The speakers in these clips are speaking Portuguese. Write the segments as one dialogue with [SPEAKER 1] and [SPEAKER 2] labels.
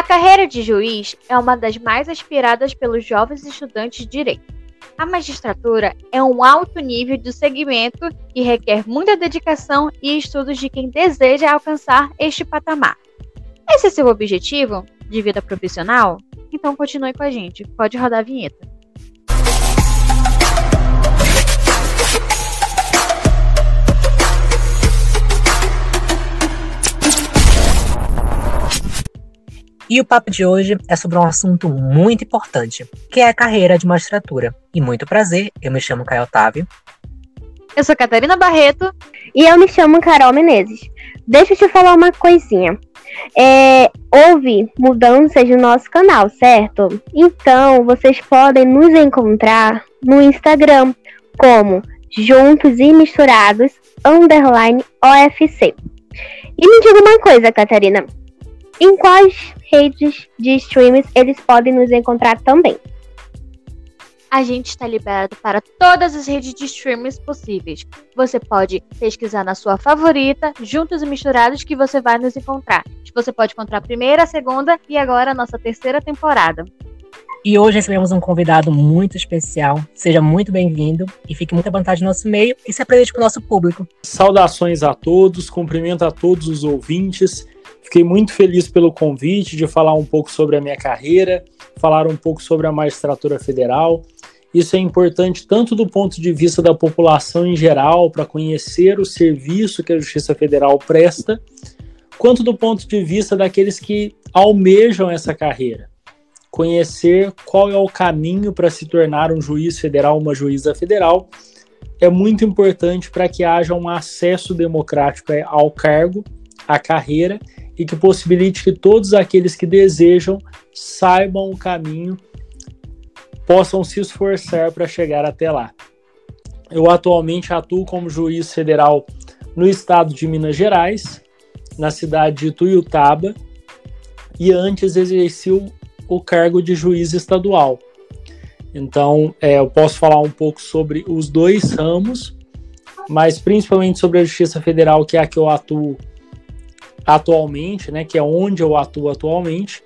[SPEAKER 1] A carreira de juiz é uma das mais aspiradas pelos jovens estudantes de direito. A magistratura é um alto nível de segmento que requer muita dedicação e estudos de quem deseja alcançar este patamar. Esse é seu objetivo de vida profissional? Então continue com a gente. Pode rodar a vinheta.
[SPEAKER 2] E o papo de hoje é sobre um assunto muito importante, que é a carreira de magistratura. E muito prazer, eu me chamo Caio Otávio.
[SPEAKER 1] Eu sou Catarina Barreto.
[SPEAKER 3] E eu me chamo Carol Menezes. Deixa eu te falar uma coisinha. É, houve mudanças no nosso canal, certo? Então, vocês podem nos encontrar no Instagram como Juntos e Misturados underline OFC. E me diga uma coisa, Catarina. Em quais redes de streams eles podem nos encontrar também?
[SPEAKER 1] A gente está liberado para todas as redes de streams possíveis. Você pode pesquisar na sua favorita, juntos e misturados, que você vai nos encontrar. Você pode encontrar a primeira, a segunda e agora a nossa terceira temporada.
[SPEAKER 2] E hoje recebemos um convidado muito especial. Seja muito bem-vindo e fique muito à vontade no nosso meio e se apresente para o nosso público.
[SPEAKER 4] Saudações a todos, cumprimento a todos os ouvintes. Fiquei muito feliz pelo convite de falar um pouco sobre a minha carreira, falar um pouco sobre a magistratura federal. Isso é importante tanto do ponto de vista da população em geral, para conhecer o serviço que a Justiça Federal presta, quanto do ponto de vista daqueles que almejam essa carreira. Conhecer qual é o caminho para se tornar um juiz federal, uma juíza federal, é muito importante para que haja um acesso democrático ao cargo, à carreira e que possibilite que todos aqueles que desejam saibam o caminho, possam se esforçar para chegar até lá. Eu atualmente atuo como juiz federal no estado de Minas Gerais, na cidade de Tuiutaba, e antes exerci o, cargo de juiz estadual. Então, é, eu posso falar um pouco sobre os dois ramos, mas principalmente sobre a Justiça Federal, que é a que eu atuo atualmente, né, que é onde eu atuo atualmente,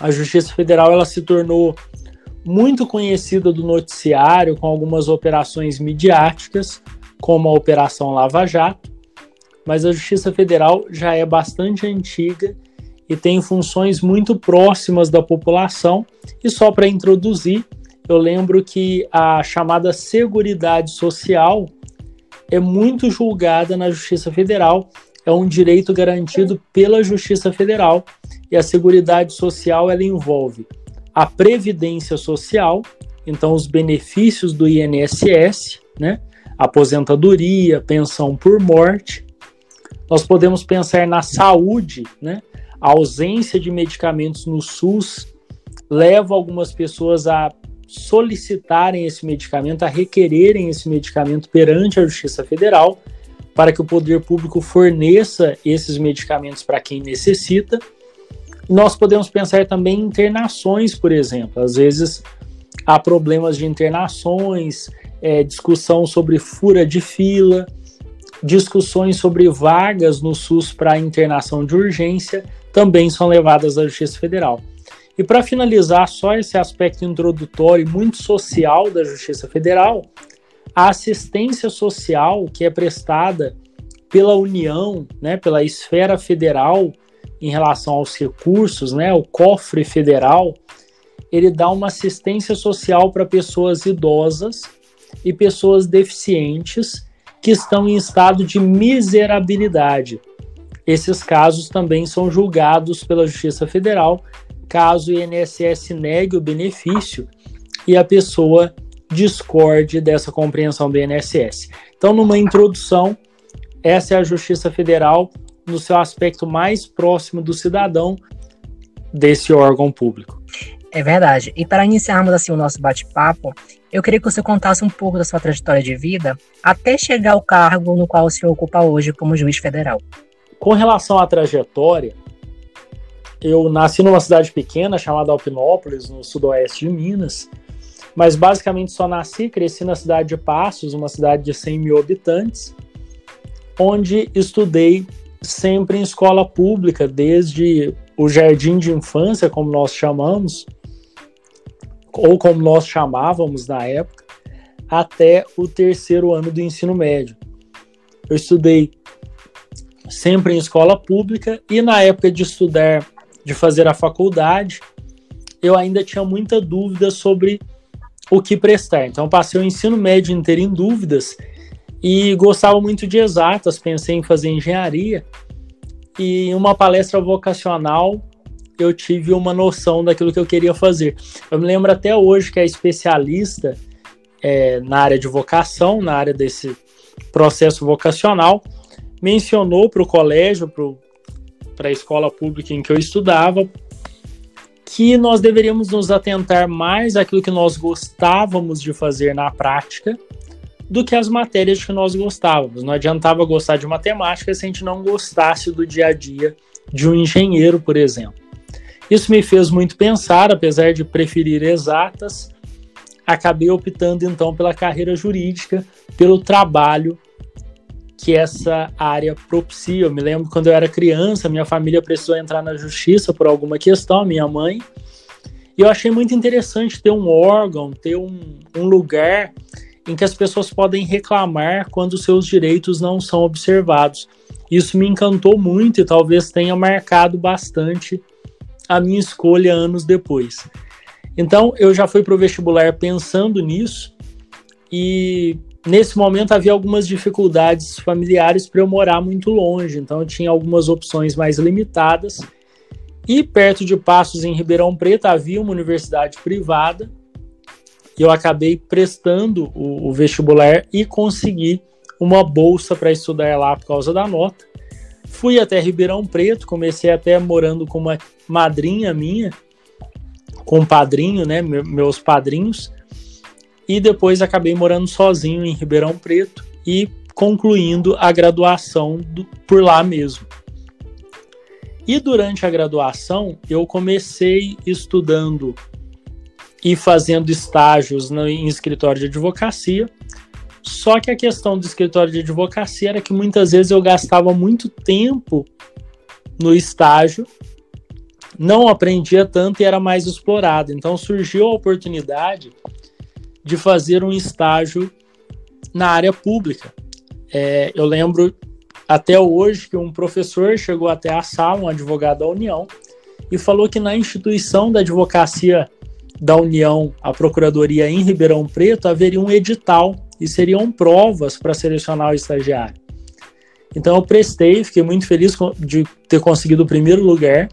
[SPEAKER 4] a Justiça Federal ela se tornou muito conhecida do noticiário com algumas operações midiáticas, como a Operação Lava Jato, mas a Justiça Federal já é bastante antiga e tem funções muito próximas da população. E só para introduzir, eu lembro que a chamada Seguridade Social é muito julgada na Justiça Federal é um direito garantido pela Justiça Federal e a Seguridade Social ela envolve a previdência social, então os benefícios do INSS, né? Aposentadoria, pensão por morte. Nós podemos pensar na saúde, né? A ausência de medicamentos no SUS leva algumas pessoas a solicitarem esse medicamento, a requererem esse medicamento perante a Justiça Federal para que o poder público forneça esses medicamentos para quem necessita. Nós podemos pensar também em internações, por exemplo. Às vezes há problemas de internações, é, discussão sobre fura de fila, discussões sobre vagas no SUS para internação de urgência também são levadas à Justiça Federal. E para finalizar, só esse aspecto introdutório muito social da Justiça Federal, a assistência social que é prestada pela União, né, pela esfera federal em relação aos recursos, né, o cofre federal, ele dá uma assistência social para pessoas idosas e pessoas deficientes que estão em estado de miserabilidade. Esses casos também são julgados pela Justiça Federal, caso o INSS negue o benefício e a pessoa discorde dessa compreensão do INSS. Então, numa introdução, essa é a Justiça Federal no seu aspecto mais próximo do cidadão desse órgão público.
[SPEAKER 2] É verdade. E para iniciarmos assim o nosso bate-papo, eu queria que você contasse um pouco da sua trajetória de vida até chegar ao cargo no qual o senhor ocupa hoje como juiz federal.
[SPEAKER 4] Com relação à trajetória, eu nasci numa cidade pequena chamada Alpinópolis, no sudoeste de Minas, mas basicamente só nasci e cresci na cidade de Passos, uma cidade de 100 mil habitantes, onde estudei sempre em escola pública, desde o jardim de infância, como nós chamamos, ou como nós chamávamos na época, até o terceiro ano do ensino médio. Eu estudei sempre em escola pública e na época de estudar, de fazer a faculdade, eu ainda tinha muita dúvida sobre o que prestar. Então, passei o ensino médio inteiro em dúvidas e gostava muito de exatas, pensei em fazer engenharia. E em uma palestra vocacional, eu tive uma noção daquilo que eu queria fazer. Eu me lembro até hoje que a especialista é, na área de vocação, na área desse processo vocacional, mencionou para o colégio, para a escola pública em que eu estudava, que nós deveríamos nos atentar mais àquilo que nós gostávamos de fazer na prática do que as matérias que nós gostávamos. Não adiantava gostar de matemática se a gente não gostasse do dia a dia de um engenheiro, por exemplo. Isso me fez muito pensar, apesar de preferir exatas, acabei optando então pela carreira jurídica, pelo trabalho que essa área propicia. Eu me lembro quando eu era criança, minha família precisou entrar na justiça por alguma questão, minha mãe, e eu achei muito interessante ter um órgão, ter um, um lugar em que as pessoas podem reclamar quando seus direitos não são observados. Isso me encantou muito e talvez tenha marcado bastante a minha escolha anos depois. Então, eu já fui para o vestibular pensando nisso e nesse momento havia algumas dificuldades familiares para eu morar muito longe, então eu tinha algumas opções mais limitadas. E perto de Passos, em Ribeirão Preto, havia uma universidade privada. E eu acabei prestando o, o vestibular e consegui uma bolsa para estudar lá por causa da nota. Fui até Ribeirão Preto, comecei até morando com uma madrinha minha, com um padrinho, né, meus padrinhos e depois acabei morando sozinho em Ribeirão Preto e concluindo a graduação do, por lá mesmo. E durante a graduação, eu comecei estudando e fazendo estágios no, em escritório de advocacia. Só que a questão do escritório de advocacia era que muitas vezes eu gastava muito tempo no estágio, não aprendia tanto e era mais explorado. Então surgiu a oportunidade de fazer um estágio na área pública. É, eu lembro até hoje que um professor chegou até a sala, um advogado da União, e falou que na instituição da advocacia da União, a Procuradoria em Ribeirão Preto, haveria um edital e seriam provas para selecionar o estagiário. Então eu prestei, fiquei muito feliz de ter conseguido o primeiro lugar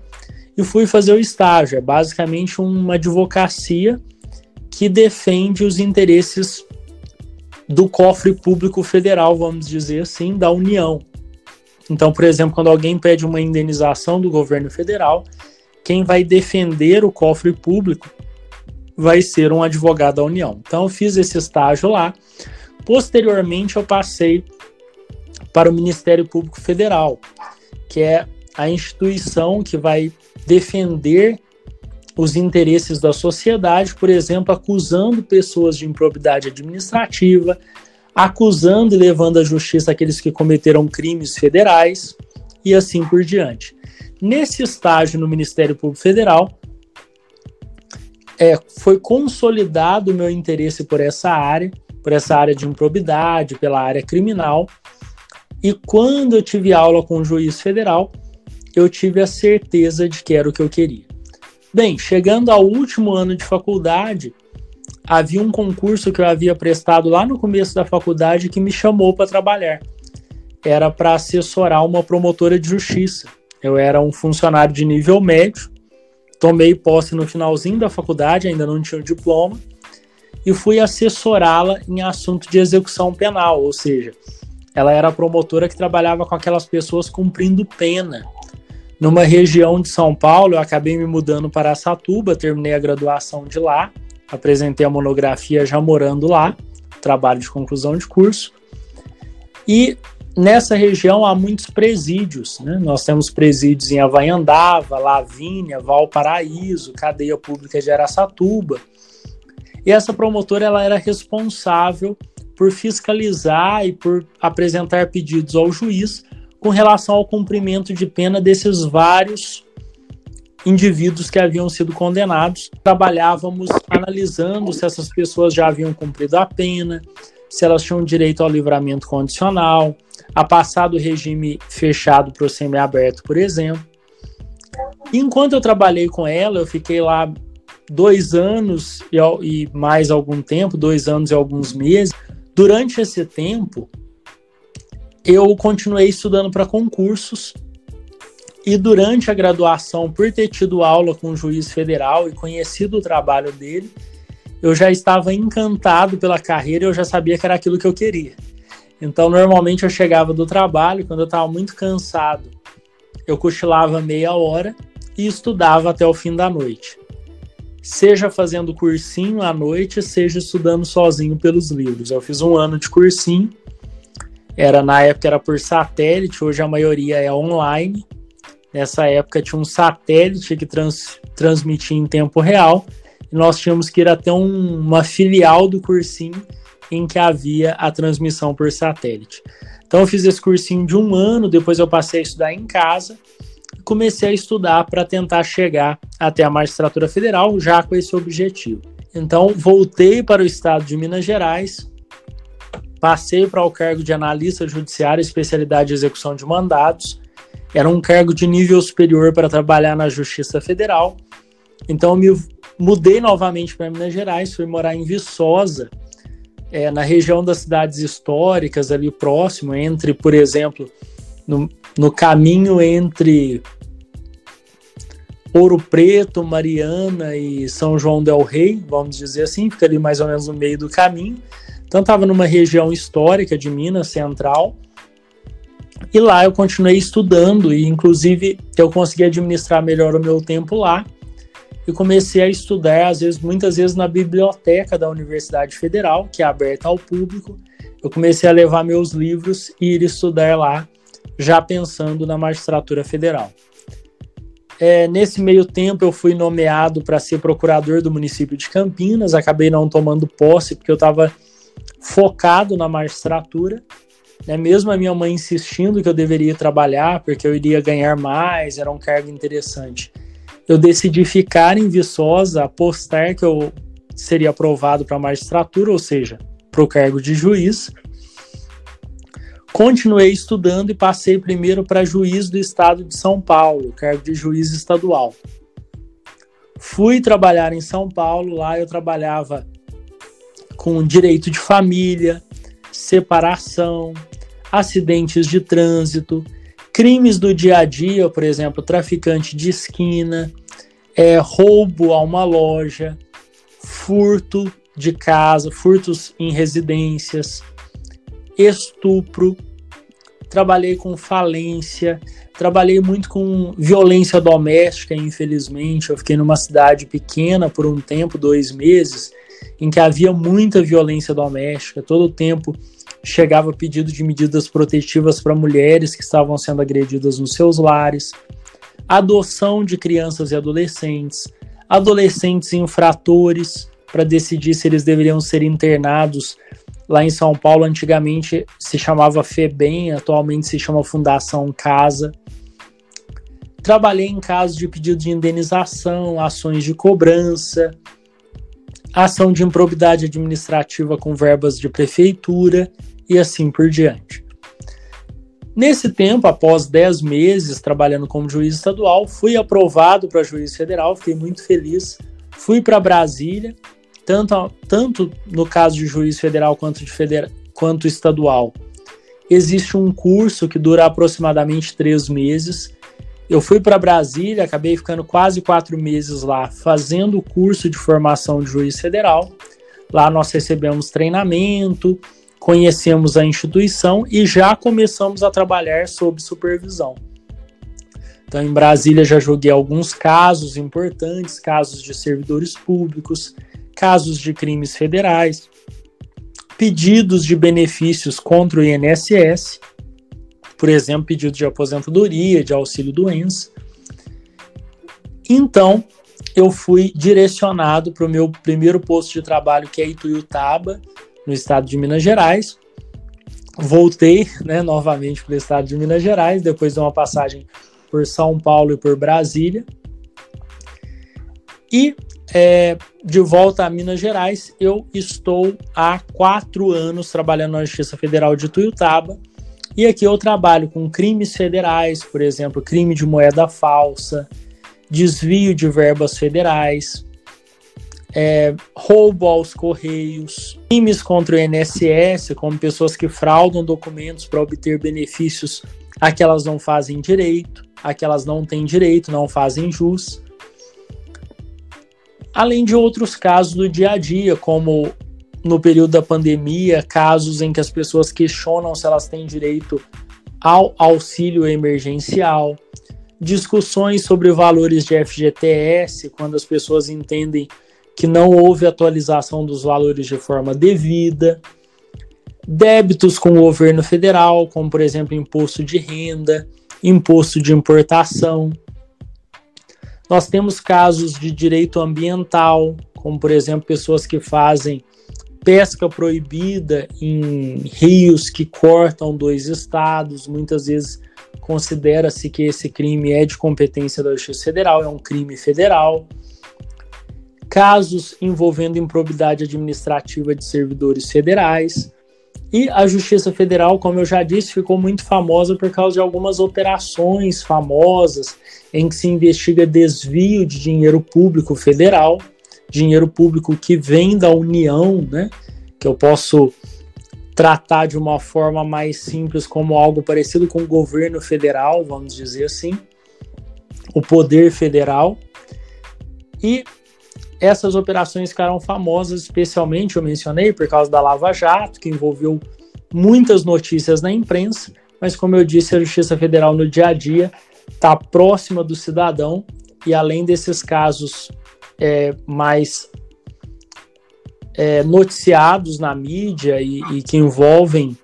[SPEAKER 4] e fui fazer o estágio. É basicamente uma advocacia que defende os interesses do cofre público federal, vamos dizer assim, da União. Então, por exemplo, quando alguém pede uma indenização do governo federal, quem vai defender o cofre público vai ser um advogado da União. Então, eu fiz esse estágio lá. Posteriormente, eu passei para o Ministério Público Federal, que é a instituição que vai defender os interesses da sociedade, por exemplo, acusando pessoas de improbidade administrativa, acusando e levando à justiça aqueles que cometeram crimes federais e assim por diante. Nesse estágio no Ministério Público Federal, é, foi consolidado o meu interesse por essa área, por essa área de improbidade, pela área criminal. E quando eu tive aula com o juiz federal, eu tive a certeza de que era o que eu queria. Bem, chegando ao último ano de faculdade, havia um concurso que eu havia prestado lá no começo da faculdade que me chamou para trabalhar. Era para assessorar uma promotora de justiça. Eu era um funcionário de nível médio, tomei posse no finalzinho da faculdade, ainda não tinha o diploma, e fui assessorá-la em assunto de execução penal, ou seja, ela era a promotora que trabalhava com aquelas pessoas cumprindo pena numa região de São Paulo, eu acabei me mudando para Satuba, terminei a graduação de lá, apresentei a monografia já morando lá, trabalho de conclusão de curso. E nessa região há muitos presídios, né? Nós temos presídios em Havaiandava, Lavínia, Valparaíso, Cadeia Pública de Aracatuba. E essa promotora ela era responsável por fiscalizar e por apresentar pedidos ao juiz com relação ao cumprimento de pena desses vários indivíduos que haviam sido condenados. Trabalhávamos analisando se essas pessoas já haviam cumprido a pena, se elas tinham direito ao livramento condicional, a passar do regime fechado para o semiaberto, por exemplo. Enquanto eu trabalhei com ela, eu fiquei lá dois anos e, e mais algum tempo, dois anos e alguns meses. Durante esse tempo, eu continuei estudando para concursos e durante a graduação, por ter tido aula com o juiz federal e conhecido o trabalho dele, eu já estava encantado pela carreira eu já sabia que era aquilo que eu queria. Então, normalmente eu chegava do trabalho, quando eu estava muito cansado, eu cochilava meia hora e estudava até o fim da noite. Seja fazendo cursinho à noite, seja estudando sozinho pelos livros. Eu fiz um ano de cursinho, era na época era por satélite, hoje a maioria é online. Nessa época tinha um satélite que trans, transmitia em tempo real e nós tínhamos que ir até um, uma filial do cursinho em que havia a transmissão por satélite. Então eu fiz esse cursinho de um ano, depois eu passei a estudar em casa e comecei a estudar para tentar chegar até a magistratura federal já com esse objetivo. Então voltei para o estado de Minas Gerais, passei para o cargo de analista judiciário, especialidade de execução de mandados, era um cargo de nível superior para trabalhar na Justiça Federal. Então me mudei novamente para Minas Gerais, fui morar em Viçosa, é, na região das cidades históricas ali próximo, entre, por exemplo, no, no caminho entre Ouro Preto, Mariana e São João del Rei, vamos dizer assim, fica ali mais ou menos no meio do caminho. Então estava numa região histórica de Minas Central e lá eu continuei estudando e, inclusive, eu consegui administrar melhor o meu tempo lá e comecei a estudar, às vezes, muitas vezes na biblioteca da Universidade Federal, que é aberta ao público. Eu comecei a levar meus livros e ir estudar lá, já pensando na magistratura federal. É, nesse meio tempo, eu fui nomeado para ser procurador do município de Campinas. Acabei não tomando posse porque eu estava focado na magistratura né? Mesmo a minha mãe insistindo que eu deveria trabalhar porque eu iria ganhar mais, era um cargo interessante. Eu decidi ficar em Viçosa, apostar que eu seria aprovado para a magistratura, ou seja, para o cargo de juiz. Continuei estudando e passei primeiro para juiz do estado de São Paulo, cargo de juiz estadual. Fui trabalhar em São Paulo, lá eu trabalhava com direito de família, separação, acidentes de trânsito, crimes do dia a dia, por exemplo, traficante de esquina, é, roubo a uma loja, furto de casa, furtos em residências, estupro. Trabalhei com falência, trabalhei muito com violência doméstica, infelizmente. Eu fiquei numa cidade pequena por um tempo, dois meses, em que havia muita violência doméstica. Todo o tempo chegava pedido de medidas protetivas para mulheres que estavam sendo agredidas nos seus lares, adoção de crianças e adolescentes, adolescentes infratores para decidir se eles deveriam ser internados. Lá em São Paulo, antigamente se chamava FEBEM, atualmente se chama Fundação Casa. Trabalhei em casos de pedido de indenização, ações de cobrança, ação de improbidade administrativa com verbas de prefeitura e assim por diante. Nesse tempo, após 10 meses trabalhando como juiz estadual, fui aprovado para juiz federal, fiquei muito feliz. Fui para Brasília, tanto, tanto no caso de juiz federal quanto, de federal, quanto estadual. Existe um curso que dura aproximadamente três meses. Eu fui para Brasília, acabei ficando quase quatro meses lá, fazendo o curso de formação de juiz federal. Lá nós recebemos treinamento, conhecemos a instituição e já começamos a trabalhar sob supervisão. Então, em Brasília, já joguei alguns casos importantes, casos de servidores públicos, casos de crimes federais, pedidos de benefícios contra o INSS, por exemplo, pedido de aposentadoria, de auxílio-doença. Então, eu fui direcionado para o meu primeiro posto de trabalho, que é Ituiutaba, no estado de Minas Gerais. Voltei né, novamente para o estado de Minas Gerais, depois de uma passagem por São Paulo e por Brasília. E é, de volta a Minas Gerais, eu estou há quatro anos trabalhando na Justiça Federal de Tuiutaba. E aqui eu trabalho com crimes federais, por exemplo, crime de moeda falsa, desvio de verbas federais, é, roubo aos correios, crimes contra o INSS, como pessoas que fraudam documentos para obter benefícios a que elas não fazem direito, a que elas não têm direito, não fazem jus. Além de outros casos do dia a dia, como no período da pandemia, casos em que as pessoas questionam se elas têm direito ao auxílio emergencial, discussões sobre valores de FGTS, quando as pessoas entendem que não houve atualização dos valores de forma devida, débitos com o governo federal, como por exemplo imposto de renda, imposto de importação. Nós temos casos de direito ambiental, como por exemplo pessoas que fazem pesca proibida em rios que cortam dois estados, muitas vezes considera-se que esse crime é de competência da Justiça Federal, é um crime federal casos envolvendo improbidade administrativa de servidores federais. E a Justiça Federal, como eu já disse, ficou muito famosa por causa de algumas operações famosas em que se investiga desvio de dinheiro público federal, dinheiro público que vem da União, né? Que eu posso tratar de uma forma mais simples como algo parecido com o governo federal, vamos dizer assim, o poder federal. E essas operações ficaram famosas, especialmente eu mencionei por causa da Lava Jato, que envolveu muitas notícias na imprensa, mas como eu disse, a Justiça Federal no dia a dia está próxima do cidadão e além desses casos é, mais é, noticiados na mídia e, e que envolvem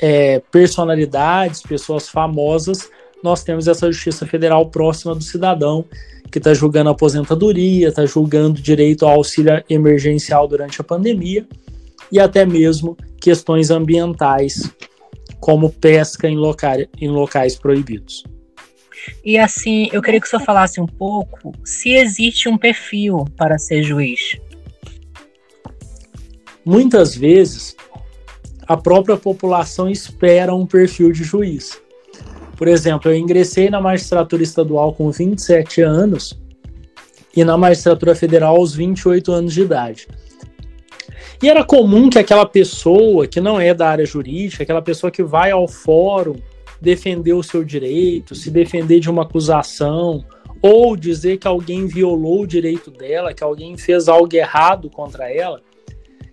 [SPEAKER 4] é, personalidades, pessoas famosas, nós temos essa Justiça Federal próxima do cidadão que está julgando aposentadoria, está julgando direito ao auxílio emergencial durante a pandemia e até mesmo questões ambientais, como pesca em, loca em locais proibidos.
[SPEAKER 2] E assim, eu queria que o senhor falasse um pouco se existe um perfil para ser juiz.
[SPEAKER 4] Muitas vezes, a própria população espera um perfil de juiz. Por exemplo, eu ingressei na magistratura estadual com 27 anos e na magistratura federal aos 28 anos de idade. E era comum que aquela pessoa que não é da área jurídica, aquela pessoa que vai ao fórum defender o seu direito, se defender de uma acusação, ou dizer que alguém violou o direito dela, que alguém fez algo errado contra ela,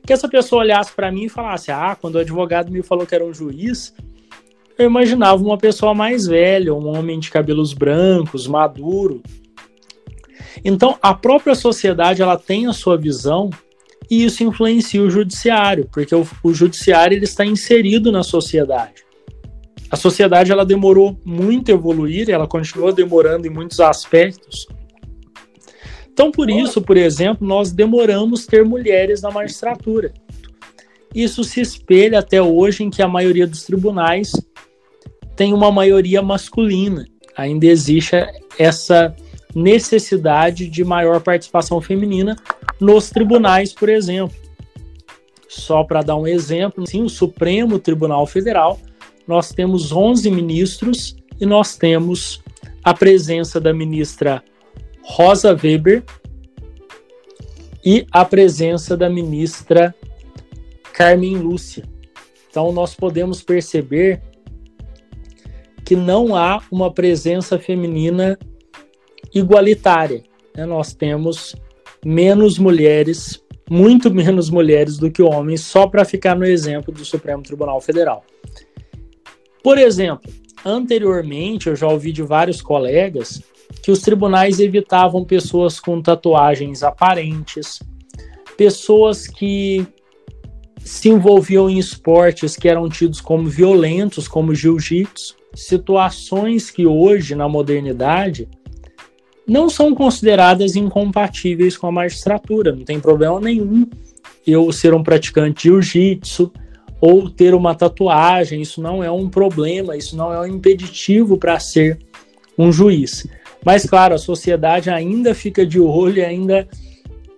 [SPEAKER 4] que essa pessoa olhasse para mim e falasse: Ah, quando o advogado me falou que era um juiz, eu imaginava uma pessoa mais velha, um homem de cabelos brancos, maduro. Então, a própria sociedade ela tem a sua visão e isso influencia o judiciário, porque o, o judiciário ele está inserido na sociedade. A sociedade ela demorou muito a evoluir, ela continua demorando em muitos aspectos. Então, por isso, por exemplo, nós demoramos ter mulheres na magistratura. Isso se espelha até hoje em que a maioria dos tribunais tem uma maioria masculina. Ainda existe essa necessidade de maior participação feminina nos tribunais, por exemplo. Só para dar um exemplo, sim, o Supremo Tribunal Federal, nós temos 11 ministros e nós temos a presença da ministra Rosa Weber e a presença da ministra Carmen Lúcia. Então nós podemos perceber que não há uma presença feminina igualitária. Né? Nós temos menos mulheres, muito menos mulheres do que homens, só para ficar no exemplo do Supremo Tribunal Federal. Por exemplo, anteriormente eu já ouvi de vários colegas que os tribunais evitavam pessoas com tatuagens aparentes, pessoas que se envolviam em esportes que eram tidos como violentos, como jiu-jitsu, situações que hoje, na modernidade, não são consideradas incompatíveis com a magistratura. Não tem problema nenhum eu ser um praticante de jiu-jitsu ou ter uma tatuagem. Isso não é um problema, isso não é um impeditivo para ser um juiz. Mas, claro, a sociedade ainda fica de olho e ainda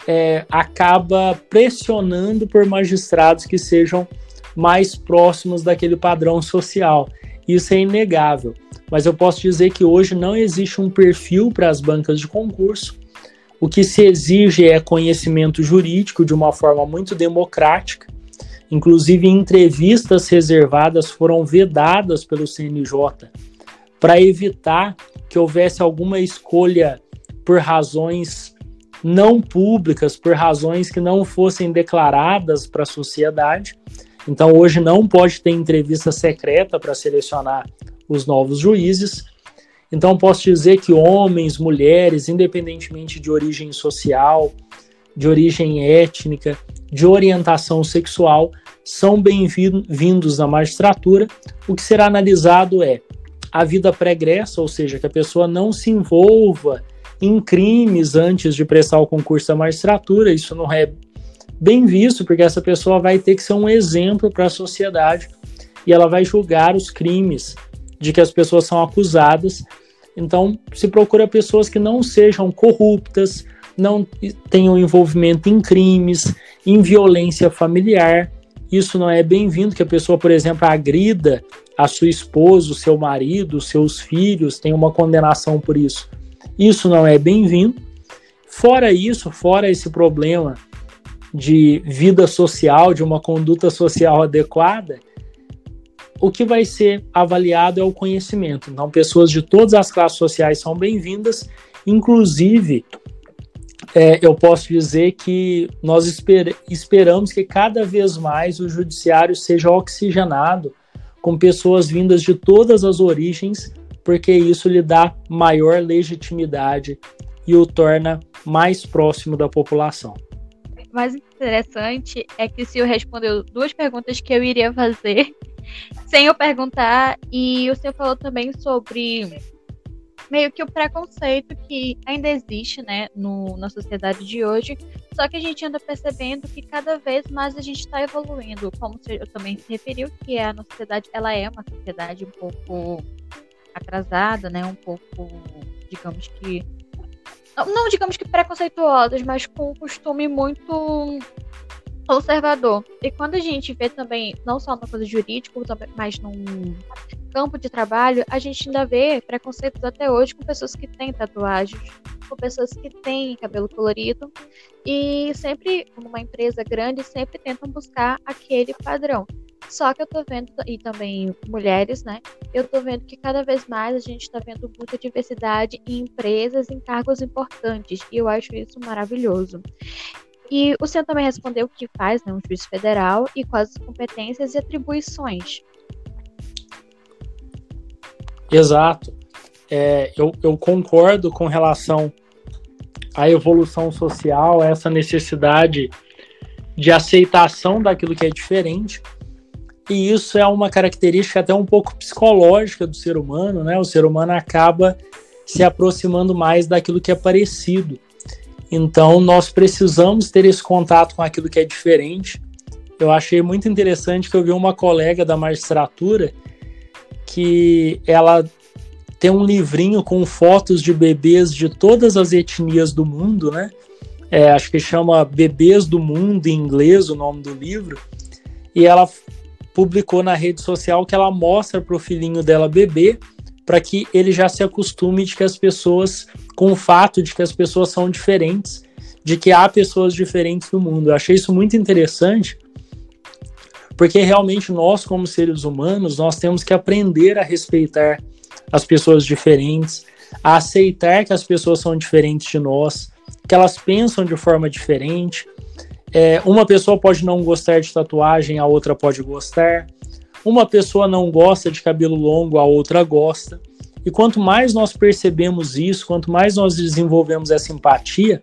[SPEAKER 4] é, acaba pressionando por magistrados que sejam mais próximos daquele padrão social. Isso é inegável. Mas eu posso dizer que hoje não existe um perfil para as bancas de concurso. O que se exige é conhecimento jurídico de uma forma muito democrática. Inclusive, entrevistas reservadas foram vedadas pelo CNJ para evitar que houvesse alguma escolha por razões não públicas, por razões que não fossem declaradas para a sociedade. Então, hoje não pode ter entrevista secreta para selecionar os novos juízes. Então, posso dizer que homens, mulheres, independentemente de origem social, de origem étnica, de orientação sexual, são bem-vindos na magistratura. O que será analisado é a vida pregressa, ou seja, que a pessoa não se envolva em crimes antes de prestar o concurso da magistratura. Isso não é bem visto, porque essa pessoa vai ter que ser um exemplo para a sociedade e ela vai julgar os crimes de que as pessoas são acusadas. Então, se procura pessoas que não sejam corruptas, não tenham envolvimento em crimes, em violência familiar. Isso não é bem-vindo que a pessoa, por exemplo, agrida a sua esposa, o seu marido, os seus filhos, tenha uma condenação por isso. Isso não é bem-vindo. Fora isso, fora esse problema de vida social, de uma conduta social adequada, o que vai ser avaliado é o conhecimento. Então, pessoas de todas as classes sociais são bem-vindas, inclusive. É, eu posso dizer que nós esper esperamos que cada vez mais o judiciário seja oxigenado com pessoas vindas de todas as origens, porque isso lhe dá maior legitimidade e o torna mais próximo da população.
[SPEAKER 1] Mais interessante é que se eu respondeu duas perguntas que eu iria fazer sem eu perguntar, e o senhor falou também sobre meio que o preconceito que ainda existe, né, no, na sociedade de hoje, só que a gente anda percebendo que cada vez mais a gente está evoluindo, como eu também se referiu, que a nossa sociedade, ela é uma sociedade um pouco atrasada, né, um pouco, digamos que não digamos que preconceituosas, mas com um costume muito conservador. E quando a gente vê também, não só na coisa jurídica, mas num campo de trabalho, a gente ainda vê preconceitos até hoje com pessoas que têm tatuagens, com pessoas que têm cabelo colorido. E sempre, como uma empresa grande, sempre tentam buscar aquele padrão. Só que eu tô vendo, e também mulheres, né? Eu tô vendo que cada vez mais a gente tá vendo muita diversidade em empresas, em cargos importantes. E eu acho isso maravilhoso. E o senhor também respondeu o que faz, né? Um juiz federal e quais as competências e atribuições.
[SPEAKER 4] Exato. É, eu, eu concordo com relação à evolução social, essa necessidade de aceitação daquilo que é diferente. E isso é uma característica até um pouco psicológica do ser humano, né? O ser humano acaba se aproximando mais daquilo que é parecido. Então, nós precisamos ter esse contato com aquilo que é diferente. Eu achei muito interessante que eu vi uma colega da magistratura que ela tem um livrinho com fotos de bebês de todas as etnias do mundo, né? É, acho que chama Bebês do Mundo em inglês o nome do livro. E ela publicou na rede social que ela mostra para o filhinho dela bebê para que ele já se acostume de que as pessoas, com o fato de que as pessoas são diferentes, de que há pessoas diferentes no mundo. Eu achei isso muito interessante, porque realmente nós, como seres humanos, nós temos que aprender a respeitar as pessoas diferentes, a aceitar que as pessoas são diferentes de nós, que elas pensam de forma diferente, é, uma pessoa pode não gostar de tatuagem, a outra pode gostar. Uma pessoa não gosta de cabelo longo, a outra gosta. E quanto mais nós percebemos isso, quanto mais nós desenvolvemos essa empatia,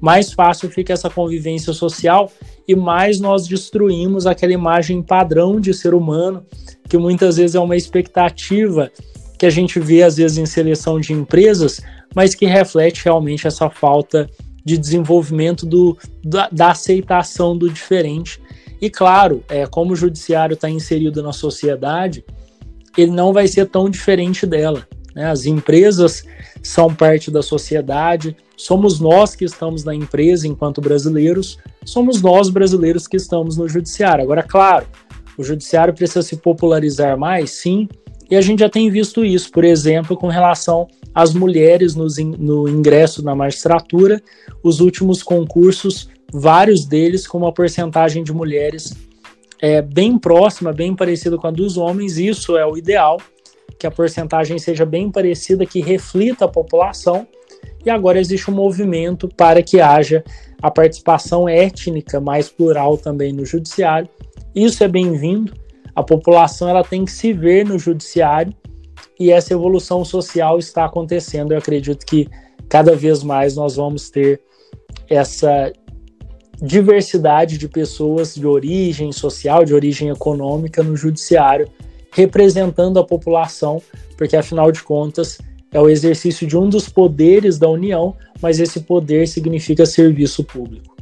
[SPEAKER 4] mais fácil fica essa convivência social e mais nós destruímos aquela imagem padrão de ser humano, que muitas vezes é uma expectativa que a gente vê às vezes em seleção de empresas, mas que reflete realmente essa falta de desenvolvimento do, da, da aceitação do diferente. E claro, é, como o judiciário está inserido na sociedade, ele não vai ser tão diferente dela. Né? As empresas são parte da sociedade, somos nós que estamos na empresa enquanto brasileiros, somos nós brasileiros que estamos no judiciário. Agora, claro, o judiciário precisa se popularizar mais, sim, e a gente já tem visto isso, por exemplo, com relação às mulheres no ingresso na magistratura, os últimos concursos, vários deles com uma porcentagem de mulheres é, bem próxima, bem parecida com a dos homens, isso é o ideal, que a porcentagem seja bem parecida, que reflita a população, e agora existe um movimento para que haja a participação étnica mais plural também no judiciário. Isso é bem-vindo. A população ela tem que se ver no judiciário e essa evolução social está acontecendo. Eu acredito que cada vez mais nós vamos ter essa diversidade de pessoas de origem social, de origem econômica no judiciário, representando a população, porque afinal de contas é o exercício de um dos poderes da União, mas esse poder significa serviço público.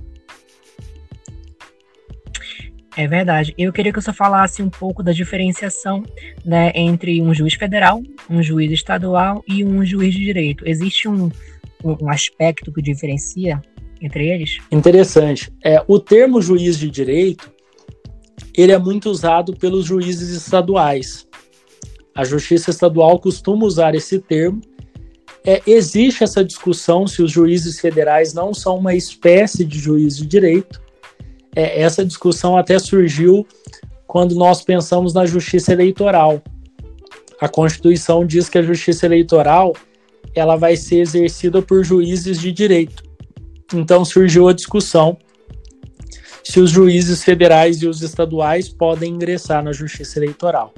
[SPEAKER 2] É verdade. Eu queria que você falasse um pouco da diferenciação né, entre um juiz federal, um juiz estadual e um juiz de direito. Existe um, um aspecto que diferencia entre eles?
[SPEAKER 4] Interessante. É, o termo juiz de direito ele é muito usado pelos juízes estaduais. A Justiça Estadual costuma usar esse termo. É, existe essa discussão se os juízes federais não são uma espécie de juiz de direito. É, essa discussão até surgiu quando nós pensamos na justiça eleitoral. A Constituição diz que a justiça eleitoral ela vai ser exercida por juízes de direito. Então surgiu a discussão se os juízes federais e os estaduais podem ingressar na justiça eleitoral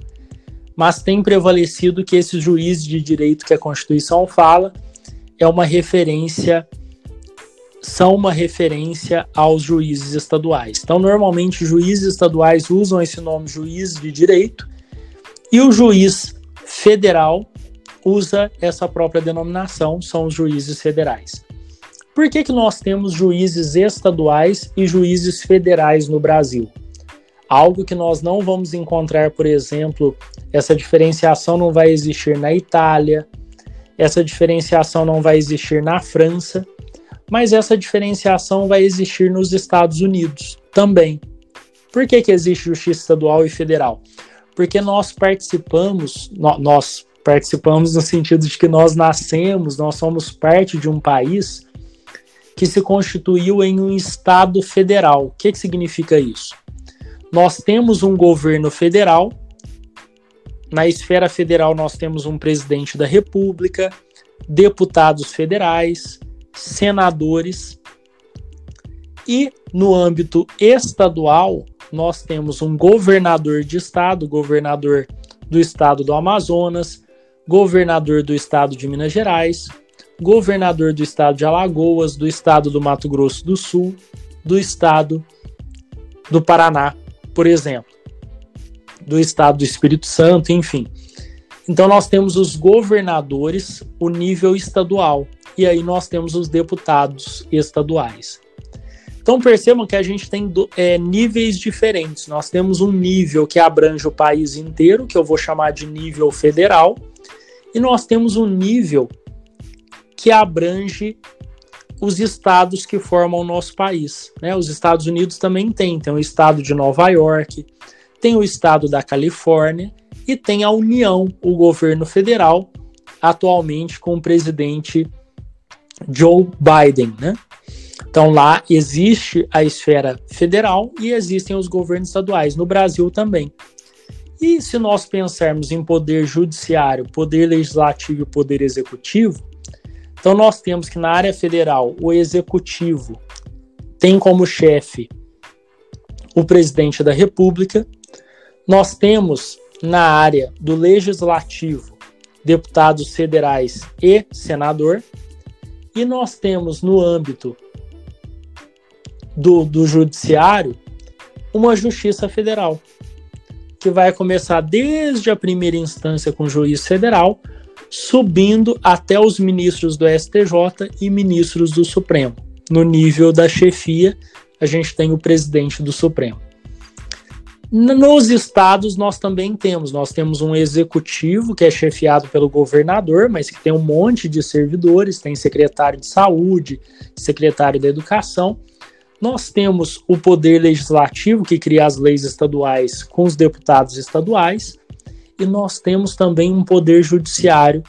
[SPEAKER 4] mas tem prevalecido que esses juízes de direito que a Constituição fala é uma referência são uma referência aos juízes estaduais. Então, normalmente, juízes estaduais usam esse nome juiz de direito e o juiz federal usa essa própria denominação, são os juízes federais. Por que, que nós temos juízes estaduais e juízes federais no Brasil? Algo que nós não vamos encontrar, por exemplo, essa diferenciação não vai existir na Itália, essa diferenciação não vai existir na França, mas essa diferenciação vai existir nos Estados Unidos também. Por que, que existe justiça estadual e federal? Porque nós participamos, nós participamos no sentido de que nós nascemos, nós somos parte de um país que se constituiu em um Estado federal. O que, que significa isso? nós temos um governo federal. Na esfera federal, nós temos um presidente da República, deputados federais, senadores. E no âmbito estadual, nós temos um governador de estado, governador do estado do Amazonas, governador do estado de Minas Gerais, governador do estado de Alagoas, do estado do Mato Grosso do Sul, do estado do Paraná por exemplo, do estado do Espírito Santo, enfim. Então nós temos os governadores, o nível estadual, e aí nós temos os deputados estaduais. Então percebam que a gente tem é, níveis diferentes. Nós temos um nível que abrange o país inteiro, que eu vou chamar de nível federal, e nós temos um nível que abrange os estados que formam o nosso país. Né? Os Estados Unidos também tem, tem o estado de Nova York, tem o estado da Califórnia e tem a União, o governo federal, atualmente com o presidente Joe Biden. Né? Então lá existe a esfera federal e existem os governos estaduais, no Brasil também. E se nós pensarmos em poder judiciário, poder legislativo e poder executivo, então, nós temos que na área federal, o executivo tem como chefe o presidente da República. Nós temos na área do legislativo deputados federais e senador. E nós temos no âmbito do, do judiciário uma justiça federal, que vai começar desde a primeira instância com o juiz federal subindo até os ministros do STJ e ministros do Supremo. No nível da chefia, a gente tem o presidente do Supremo. Nos estados nós também temos, nós temos um executivo que é chefiado pelo governador, mas que tem um monte de servidores, tem secretário de saúde, secretário da educação. Nós temos o poder legislativo que cria as leis estaduais com os deputados estaduais, e nós temos também um poder judiciário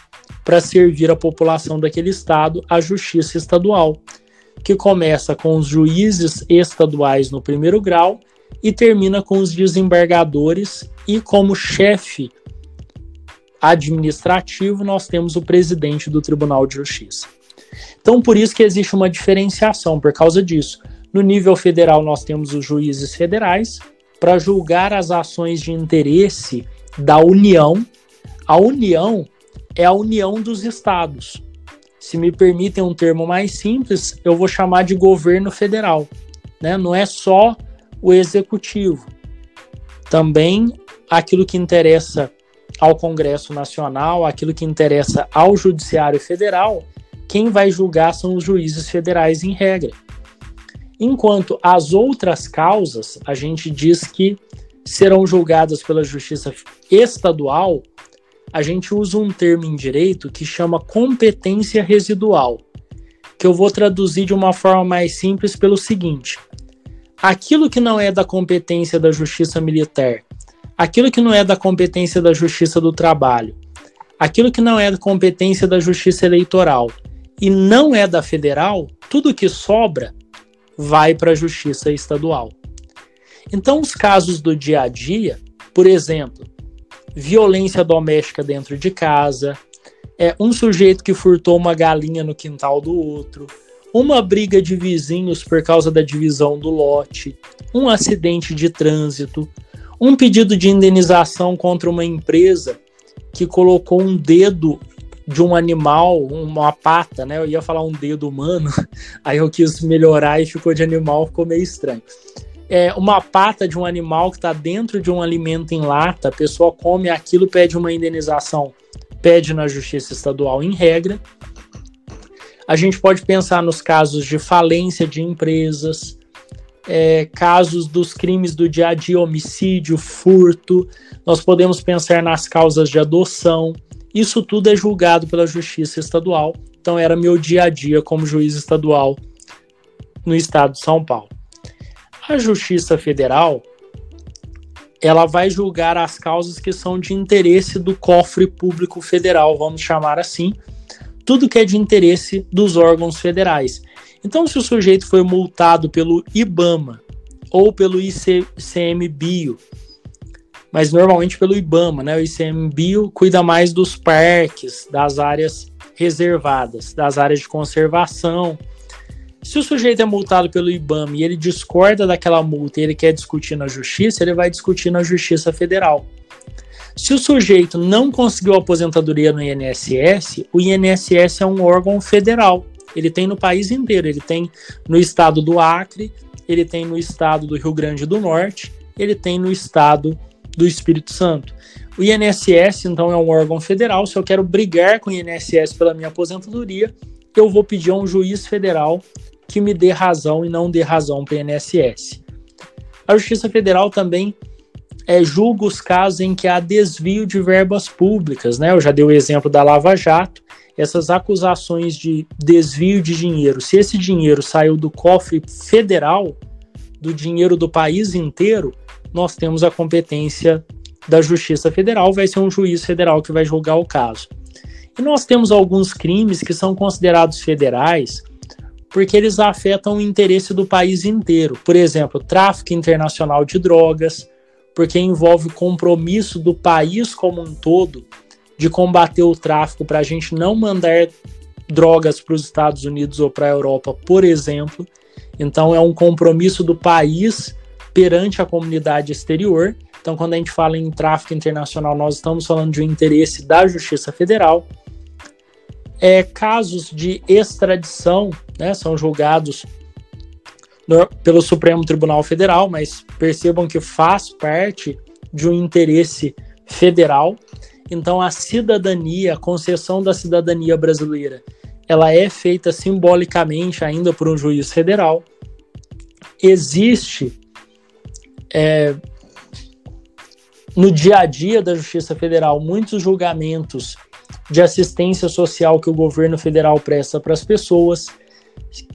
[SPEAKER 4] para servir a população daquele estado, a justiça estadual, que começa com os juízes estaduais no primeiro grau e termina com os desembargadores e como chefe administrativo nós temos o presidente do Tribunal de Justiça. Então por isso que existe uma diferenciação por causa disso. No nível federal nós temos os juízes federais para julgar as ações de interesse da União. A União é a união dos estados. Se me permitem um termo mais simples, eu vou chamar de governo federal. Né? Não é só o executivo. Também aquilo que interessa ao Congresso Nacional, aquilo que interessa ao Judiciário Federal, quem vai julgar são os juízes federais em regra. Enquanto as outras causas, a gente diz que serão julgadas pela Justiça Estadual, a gente usa um termo em direito que chama competência residual, que eu vou traduzir de uma forma mais simples pelo seguinte: aquilo que não é da competência da justiça militar, aquilo que não é da competência da justiça do trabalho, aquilo que não é da competência da justiça eleitoral e não é da federal, tudo que sobra vai para a justiça estadual. Então, os casos do dia a dia, por exemplo, violência doméstica dentro de casa, é um sujeito que furtou uma galinha no quintal do outro, uma briga de vizinhos por causa da divisão do lote, um acidente de trânsito, um pedido de indenização contra uma empresa que colocou um dedo de um animal, uma pata, né? Eu ia falar um dedo humano, aí eu quis melhorar e ficou de animal, ficou meio estranho. É uma pata de um animal que está dentro de um alimento em lata, a pessoa come aquilo, pede uma indenização, pede na justiça estadual em regra, a gente pode pensar nos casos de falência de empresas, é, casos dos crimes do dia a dia, homicídio, furto. Nós podemos pensar nas causas de adoção. Isso tudo é julgado pela Justiça Estadual. Então, era meu dia a dia como juiz estadual no estado de São Paulo. A Justiça Federal ela vai julgar as causas que são de interesse do cofre público federal, vamos chamar assim, tudo que é de interesse dos órgãos federais. Então, se o sujeito foi multado pelo IBAMA ou pelo ICMBio, mas normalmente pelo IBAMA, né? O ICMBio cuida mais dos parques, das áreas reservadas, das áreas de conservação. Se o sujeito é multado pelo IBAMA e ele discorda daquela multa e ele quer discutir na justiça, ele vai discutir na Justiça Federal. Se o sujeito não conseguiu aposentadoria no INSS, o INSS é um órgão federal. Ele tem no país inteiro. Ele tem no estado do Acre, ele tem no estado do Rio Grande do Norte, ele tem no estado do Espírito Santo. O INSS, então, é um órgão federal. Se eu quero brigar com o INSS pela minha aposentadoria, eu vou pedir a um juiz federal que me dê razão e não dê razão para o INSS. A Justiça Federal também é, julga os casos em que há desvio de verbas públicas, né? Eu já dei o exemplo da Lava Jato, essas acusações de desvio de dinheiro. Se esse dinheiro saiu do cofre federal, do dinheiro do país inteiro, nós temos a competência da Justiça Federal, vai ser um juiz federal que vai julgar o caso. E nós temos alguns crimes que são considerados federais porque eles afetam o interesse do país inteiro. Por exemplo, tráfico internacional de drogas, porque envolve o compromisso do país como um todo de combater o tráfico para a gente não mandar drogas para os Estados Unidos ou para a Europa, por exemplo. Então, é um compromisso do país perante a comunidade exterior. Então, quando a gente fala em tráfico internacional, nós estamos falando de um interesse da Justiça Federal. É, casos de extradição né, são julgados no, pelo Supremo Tribunal Federal, mas percebam que faz parte de um interesse federal. Então, a cidadania, a concessão da cidadania brasileira, ela é feita simbolicamente ainda por um juiz federal. Existe é, no dia a dia da Justiça Federal, muitos julgamentos de assistência social que o governo federal presta para as pessoas,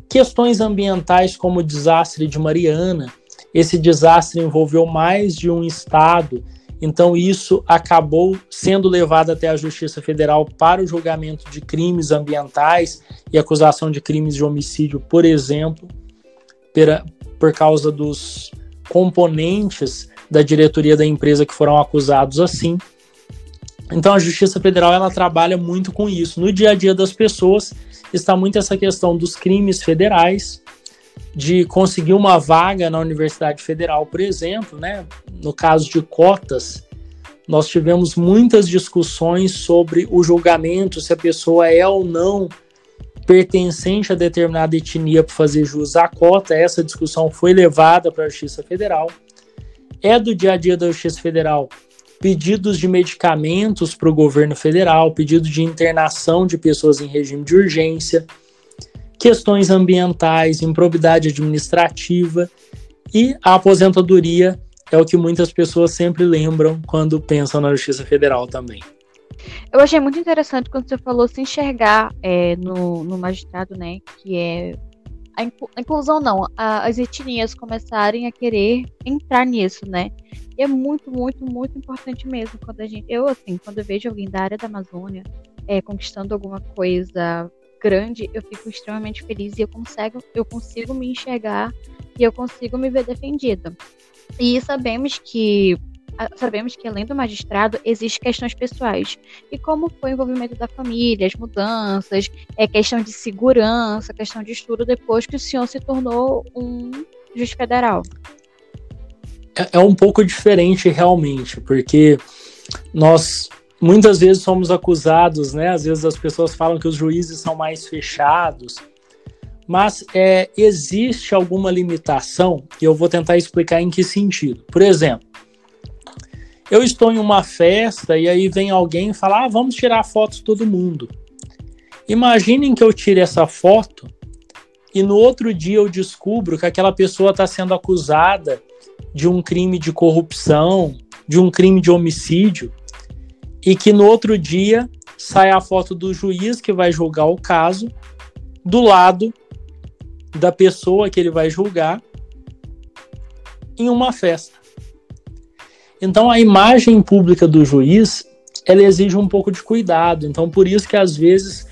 [SPEAKER 4] questões ambientais como o desastre de Mariana. Esse desastre envolveu mais de um estado, então isso acabou sendo levado até a Justiça Federal para o julgamento de crimes ambientais e acusação de crimes de homicídio, por exemplo, por causa dos componentes da diretoria da empresa que foram acusados assim. Então a Justiça Federal ela trabalha muito com isso. No dia a dia das pessoas está muito essa questão dos crimes federais, de conseguir uma vaga na Universidade Federal, por exemplo, né? No caso de cotas, nós tivemos muitas discussões sobre o julgamento se a pessoa é ou não pertencente a determinada etnia para fazer jus à cota. Essa discussão foi levada para a Justiça Federal. É do dia a dia da Justiça Federal pedidos de medicamentos para o governo federal, pedido de internação de pessoas em regime de urgência, questões ambientais, improbidade administrativa e a aposentadoria é o que muitas pessoas sempre lembram quando pensam na Justiça Federal também.
[SPEAKER 1] Eu achei muito interessante quando você falou se enxergar é, no, no magistrado, né, que é a, inclusão não, a, as etnias começarem a querer entrar nisso, né? E é muito, muito, muito importante mesmo quando a gente, eu assim, quando eu vejo alguém da área da Amazônia é, conquistando alguma coisa grande, eu fico extremamente feliz e eu consigo, eu consigo me enxergar e eu consigo me ver defendida. E sabemos que sabemos que além do magistrado existem questões pessoais. E como foi o envolvimento da família, as mudanças, é questão de segurança, questão de estudo depois que o senhor se tornou um juiz federal?
[SPEAKER 4] É, é um pouco diferente realmente, porque nós muitas vezes somos acusados, né? Às vezes as pessoas falam que os juízes são mais fechados, mas é, existe alguma limitação e eu vou tentar explicar em que sentido. Por exemplo, eu estou em uma festa e aí vem alguém e fala: ah, vamos tirar fotos todo mundo. Imaginem que eu tire essa foto e no outro dia eu descubro que aquela pessoa está sendo acusada de um crime de corrupção, de um crime de homicídio, e que no outro dia sai a foto do juiz que vai julgar o caso do lado da pessoa que ele vai julgar em uma festa. Então a imagem pública do juiz ela exige um pouco de cuidado. Então por isso que às vezes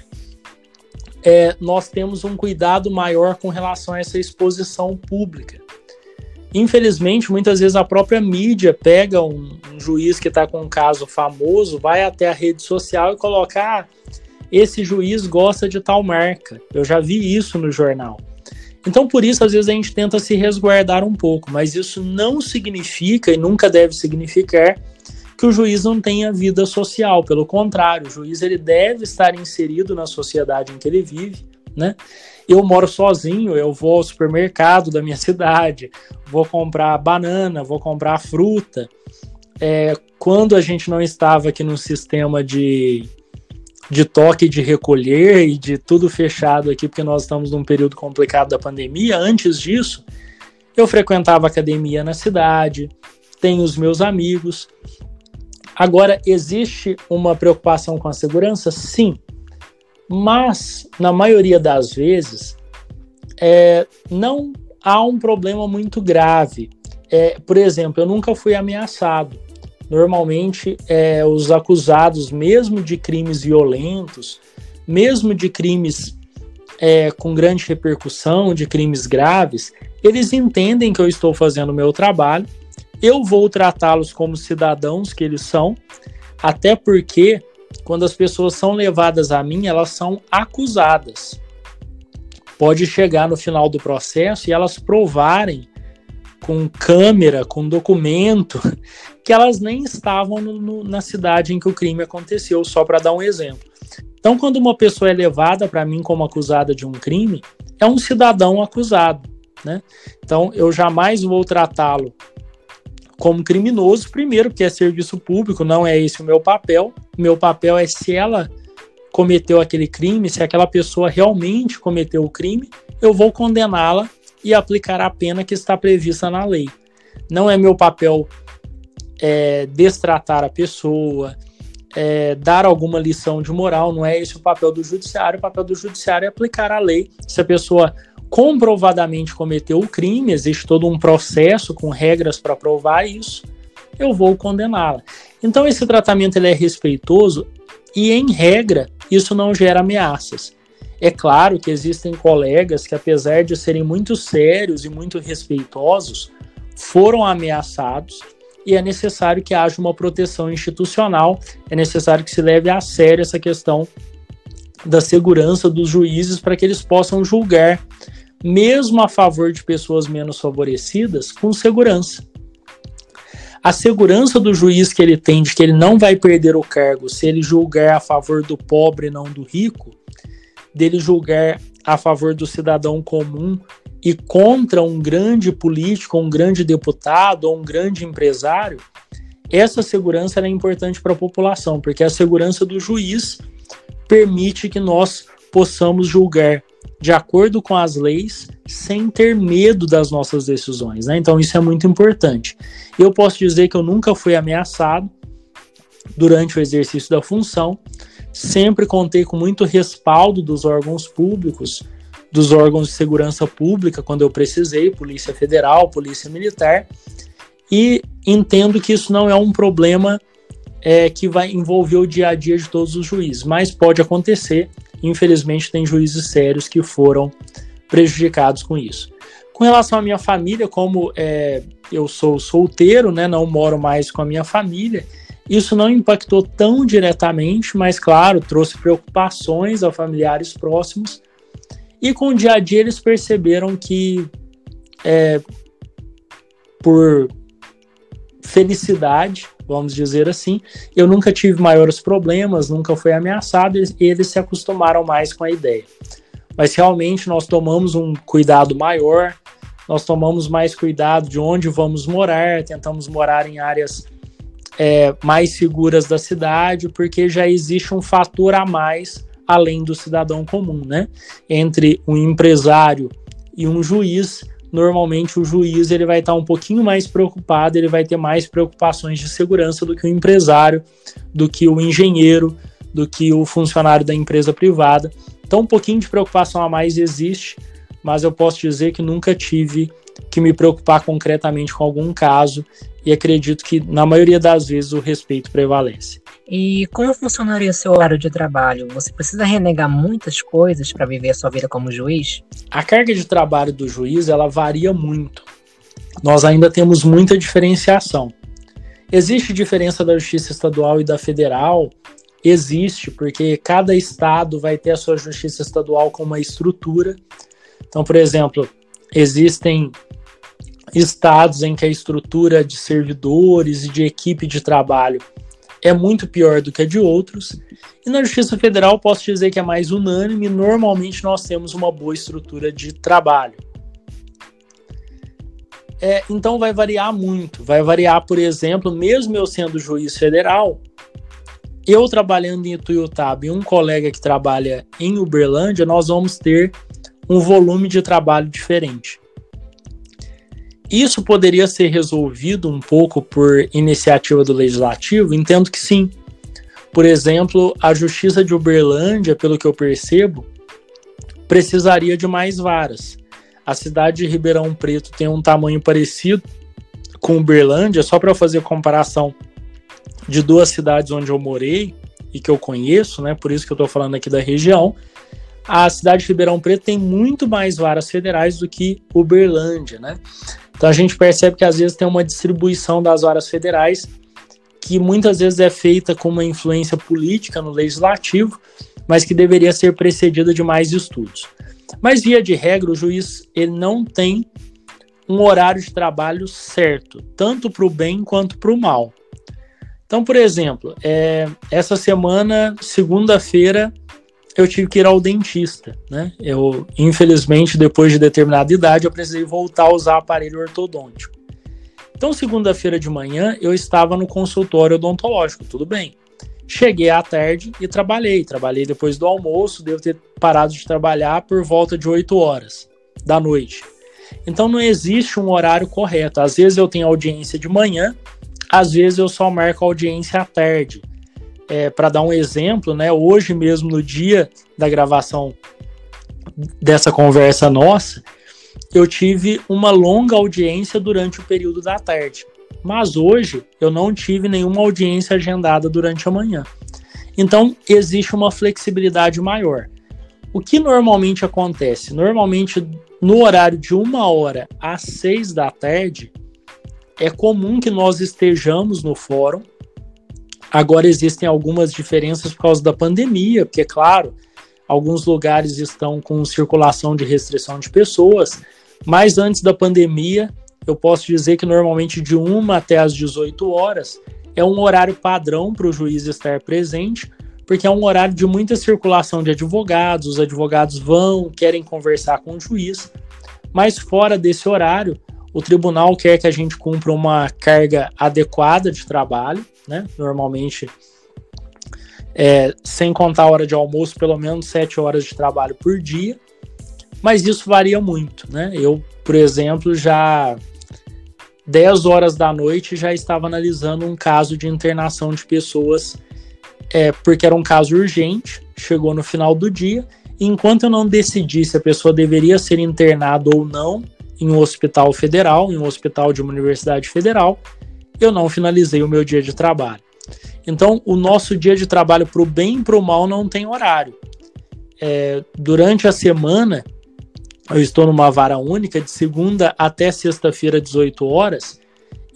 [SPEAKER 4] é, nós temos um cuidado maior com relação a essa exposição pública. Infelizmente, muitas vezes a própria mídia pega um, um juiz que está com um caso famoso, vai até a rede social e coloca: ah, esse juiz gosta de tal marca. Eu já vi isso no jornal. Então, por isso, às vezes a gente tenta se resguardar um pouco, mas isso não significa e nunca deve significar que o juiz não tenha vida social. Pelo contrário, o juiz ele deve estar inserido na sociedade em que ele vive, né? Eu moro sozinho, eu vou ao supermercado da minha cidade, vou comprar banana, vou comprar fruta. É, quando a gente não estava aqui no sistema de de toque de recolher e de tudo fechado aqui, porque nós estamos num período complicado da pandemia. Antes disso, eu frequentava academia na cidade, tenho os meus amigos. Agora, existe uma preocupação com a segurança? Sim. Mas, na maioria das vezes, é, não há um problema muito grave. É, por exemplo, eu nunca fui ameaçado normalmente é, os acusados, mesmo de crimes violentos, mesmo de crimes é, com grande repercussão, de crimes graves, eles entendem que eu estou fazendo o meu trabalho, eu vou tratá-los como cidadãos que eles são, até porque quando as pessoas são levadas a mim, elas são acusadas. Pode chegar no final do processo e elas provarem com câmera, com documento, que elas nem estavam no, no, na cidade em que o crime aconteceu, só para dar um exemplo. Então, quando uma pessoa é levada para mim como acusada de um crime, é um cidadão acusado, né? Então, eu jamais vou tratá-lo como criminoso, primeiro, porque é serviço público, não é esse o meu papel. Meu papel é se ela cometeu aquele crime, se aquela pessoa realmente cometeu o crime, eu vou condená-la e aplicar a pena que está prevista na lei. Não é meu papel é, destratar a pessoa, é, dar alguma lição de moral, não é esse o papel do judiciário. O papel do judiciário é aplicar a lei. Se a pessoa comprovadamente cometeu o crime, existe todo um processo com regras para provar isso, eu vou condená-la. Então esse tratamento ele é respeitoso e em regra isso não gera ameaças. É claro que existem colegas que apesar de serem muito sérios e muito respeitosos, foram ameaçados e é necessário que haja uma proteção institucional, é necessário que se leve a sério essa questão da segurança dos juízes para que eles possam julgar, mesmo a favor de pessoas menos favorecidas, com segurança. A segurança do juiz que ele tem de que ele não vai perder o cargo se ele julgar a favor do pobre e não do rico, dele julgar a favor do cidadão comum e contra um grande político, um grande deputado ou um grande empresário, essa segurança é importante para a população, porque a segurança do juiz permite que nós possamos julgar de acordo com as leis, sem ter medo das nossas decisões. Né? Então, isso é muito importante. Eu posso dizer que eu nunca fui ameaçado durante o exercício da função, sempre contei com muito respaldo dos órgãos públicos dos órgãos de segurança pública quando eu precisei, Polícia Federal, Polícia Militar, e entendo que isso não é um problema é, que vai envolver o dia a dia de todos os juízes, mas pode acontecer. Infelizmente, tem juízes sérios que foram prejudicados com isso. Com relação à minha família, como é, eu sou solteiro, né, não moro mais com a minha família, isso não impactou tão diretamente, mas claro, trouxe preocupações a familiares próximos, e com o dia a dia eles perceberam que é, por felicidade, vamos dizer assim, eu nunca tive maiores problemas, nunca fui ameaçado e eles se acostumaram mais com a ideia. Mas realmente nós tomamos um cuidado maior, nós tomamos mais cuidado de onde vamos morar, tentamos morar em áreas é, mais seguras da cidade, porque já existe um fator a mais além do cidadão comum, né? Entre um empresário e um juiz, normalmente o juiz ele vai estar um pouquinho mais preocupado, ele vai ter mais preocupações de segurança do que o empresário, do que o engenheiro, do que o funcionário da empresa privada. Então, um pouquinho de preocupação a mais existe, mas eu posso dizer que nunca tive que me preocupar concretamente com algum caso e acredito que na maioria das vezes o respeito prevalece.
[SPEAKER 2] E como funcionaria seu horário de trabalho? Você precisa renegar muitas coisas para viver a sua vida como juiz?
[SPEAKER 4] A carga de trabalho do juiz ela varia muito. Nós ainda temos muita diferenciação. Existe diferença da justiça estadual e da federal? Existe, porque cada estado vai ter a sua justiça estadual com uma estrutura. Então, por exemplo, existem estados em que a estrutura de servidores e de equipe de trabalho é muito pior do que a de outros. E na Justiça Federal posso dizer que é mais unânime, normalmente nós temos uma boa estrutura de trabalho. É, então vai variar muito. Vai variar, por exemplo, mesmo eu sendo juiz federal, eu trabalhando em Ituiutaba e um colega que trabalha em Uberlândia, nós vamos ter um volume de trabalho diferente. Isso poderia ser resolvido um pouco por iniciativa do legislativo? Entendo que sim. Por exemplo, a Justiça de Uberlândia, pelo que eu percebo, precisaria de mais varas. A cidade de Ribeirão Preto tem um tamanho parecido com Uberlândia, só para fazer comparação de duas cidades onde eu morei e que eu conheço, né? Por isso que eu estou falando aqui da região. A cidade de Ribeirão Preto tem muito mais varas federais do que Uberlândia, né? Então a gente percebe que às vezes tem uma distribuição das varas federais que muitas vezes é feita com uma influência política no legislativo, mas que deveria ser precedida de mais estudos. Mas via de regra, o juiz ele não tem um horário de trabalho certo, tanto para o bem quanto para o mal. Então, por exemplo, é, essa semana, segunda-feira, eu tive que ir ao dentista, né? Eu, infelizmente, depois de determinada idade, eu precisei voltar a usar aparelho ortodôntico. Então, segunda-feira de manhã, eu estava no consultório odontológico, tudo bem. Cheguei à tarde e trabalhei. Trabalhei depois do almoço, devo ter parado de trabalhar por volta de 8 horas da noite. Então, não existe um horário correto. Às vezes eu tenho audiência de manhã, às vezes eu só marco audiência à tarde. É, Para dar um exemplo, né, hoje mesmo, no dia da gravação dessa conversa nossa, eu tive uma longa audiência durante o período da tarde. Mas hoje eu não tive nenhuma audiência agendada durante a manhã. Então existe uma flexibilidade maior. O que normalmente acontece? Normalmente no horário de uma hora às seis da tarde, é comum que nós estejamos no fórum. Agora existem algumas diferenças por causa da pandemia, porque, claro, alguns lugares estão com circulação de restrição de pessoas, mas antes da pandemia, eu posso dizer que normalmente de 1 até as 18 horas é um horário padrão para o juiz estar presente, porque é um horário de muita circulação de advogados, os advogados vão, querem conversar com o juiz, mas fora desse horário, o tribunal quer que a gente cumpra uma carga adequada de trabalho, né? Normalmente, é, sem contar a hora de almoço, pelo menos sete horas de trabalho por dia. Mas isso varia muito, né? Eu, por exemplo, já 10 horas da noite já estava analisando um caso de internação de pessoas, é, porque era um caso urgente, chegou no final do dia, enquanto eu não decidi se a pessoa deveria ser internada ou não, em um hospital federal, em um hospital de uma universidade federal, eu não finalizei o meu dia de trabalho. Então, o nosso dia de trabalho para o bem e para o mal não tem horário. É, durante a semana, eu estou numa vara única, de segunda até sexta-feira, 18 horas.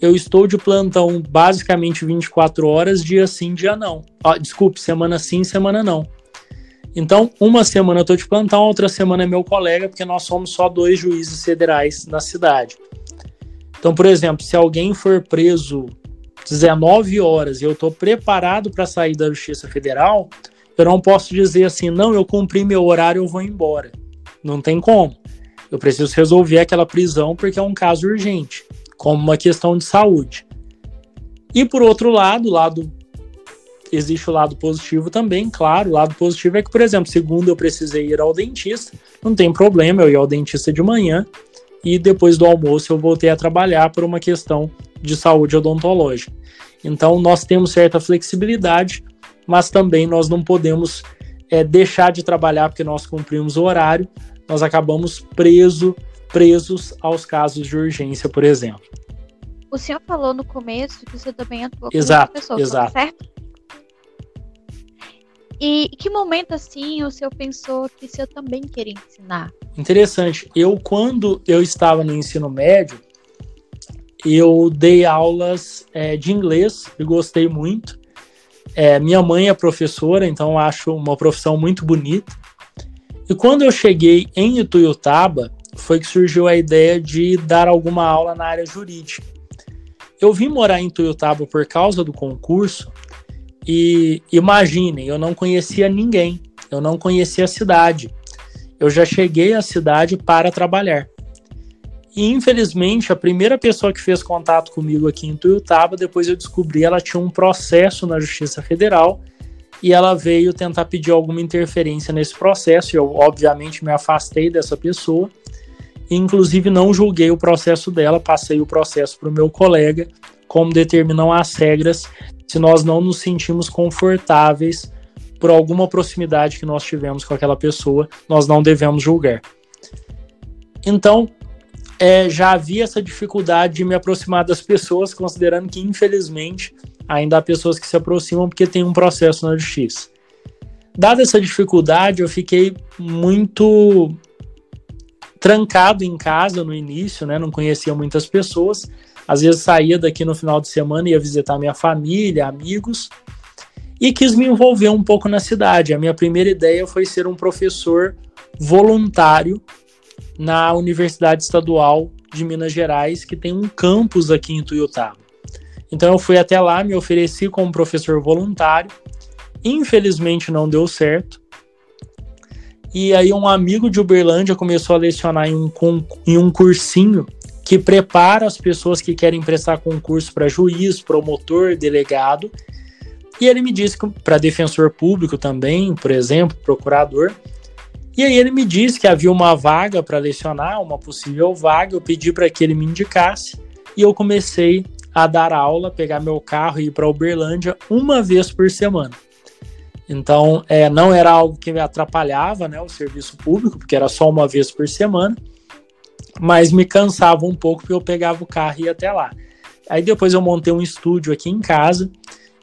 [SPEAKER 4] Eu estou de plantão basicamente 24 horas, dia sim, dia não. Ah, desculpe, semana sim, semana não. Então, uma semana eu estou de plantão, outra semana é meu colega, porque nós somos só dois juízes federais na cidade. Então, por exemplo, se alguém for preso 19 horas e eu estou preparado para sair da Justiça Federal, eu não posso dizer assim, não, eu cumpri meu horário, eu vou embora. Não tem como. Eu preciso resolver aquela prisão porque é um caso urgente, como uma questão de saúde. E por outro lado, lado existe o lado positivo também, claro. O lado positivo é que, por exemplo, segundo eu precisei ir ao dentista, não tem problema, eu ia ao dentista de manhã e depois do almoço eu voltei a trabalhar por uma questão de saúde odontológica. Então, nós temos certa flexibilidade, mas também nós não podemos é, deixar de trabalhar porque nós cumprimos o horário, nós acabamos preso, presos aos casos de urgência, por exemplo.
[SPEAKER 1] O senhor falou no começo que você também atua com
[SPEAKER 4] exato,
[SPEAKER 1] pessoas,
[SPEAKER 4] exato.
[SPEAKER 1] certo? E que momento assim o senhor pensou que o senhor também queria ensinar?
[SPEAKER 4] Interessante. Eu, quando eu estava no ensino médio, eu dei aulas é, de inglês e gostei muito. É, minha mãe é professora, então acho uma profissão muito bonita. E quando eu cheguei em Ituiutaba, foi que surgiu a ideia de dar alguma aula na área jurídica. Eu vim morar em Ituiutaba por causa do concurso e imaginem, eu não conhecia ninguém, eu não conhecia a cidade. Eu já cheguei à cidade para trabalhar. E infelizmente, a primeira pessoa que fez contato comigo aqui em Tuiutaba, depois eu descobri, ela tinha um processo na Justiça Federal e ela veio tentar pedir alguma interferência nesse processo. Eu, obviamente, me afastei dessa pessoa. Inclusive, não julguei o processo dela, passei o processo para o meu colega, como determinam as regras, se nós não nos sentimos confortáveis por alguma proximidade que nós tivemos com aquela pessoa, nós não devemos julgar. Então, é, já havia essa dificuldade de me aproximar das pessoas, considerando que, infelizmente, ainda há pessoas que se aproximam porque tem um processo na justiça. Dada essa dificuldade, eu fiquei muito trancado em casa no início, né? Não conhecia muitas pessoas. Às vezes saía daqui no final de semana ia visitar minha família, amigos, e quis me envolver um pouco na cidade. A minha primeira ideia foi ser um professor voluntário na Universidade Estadual de Minas Gerais, que tem um campus aqui em Tuiutaba. Então eu fui até lá, me ofereci como professor voluntário. Infelizmente não deu certo. E aí um amigo de Uberlândia começou a lecionar em um, em um cursinho que prepara as pessoas que querem prestar concurso para juiz, promotor, delegado. E ele me disse que para defensor público também, por exemplo, procurador, e aí ele me disse que havia uma vaga para lecionar, uma possível vaga. Eu pedi para que ele me indicasse e eu comecei a dar aula, pegar meu carro e ir para Uberlândia uma vez por semana. Então, é, não era algo que me atrapalhava, né, o serviço público, porque era só uma vez por semana, mas me cansava um pouco porque eu pegava o carro e ia até lá. Aí depois eu montei um estúdio aqui em casa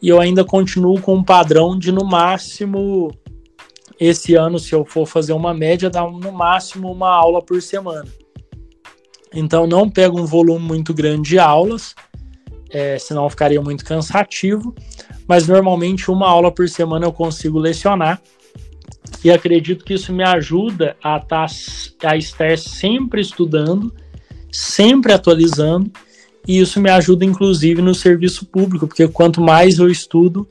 [SPEAKER 4] e eu ainda continuo com um padrão de no máximo esse ano, se eu for fazer uma média, dá no máximo uma aula por semana. Então não pego um volume muito grande de aulas, é, senão ficaria muito cansativo, mas normalmente uma aula por semana eu consigo lecionar e acredito que isso me ajuda a, tá, a estar sempre estudando, sempre atualizando, e isso me ajuda inclusive no serviço público, porque quanto mais eu estudo,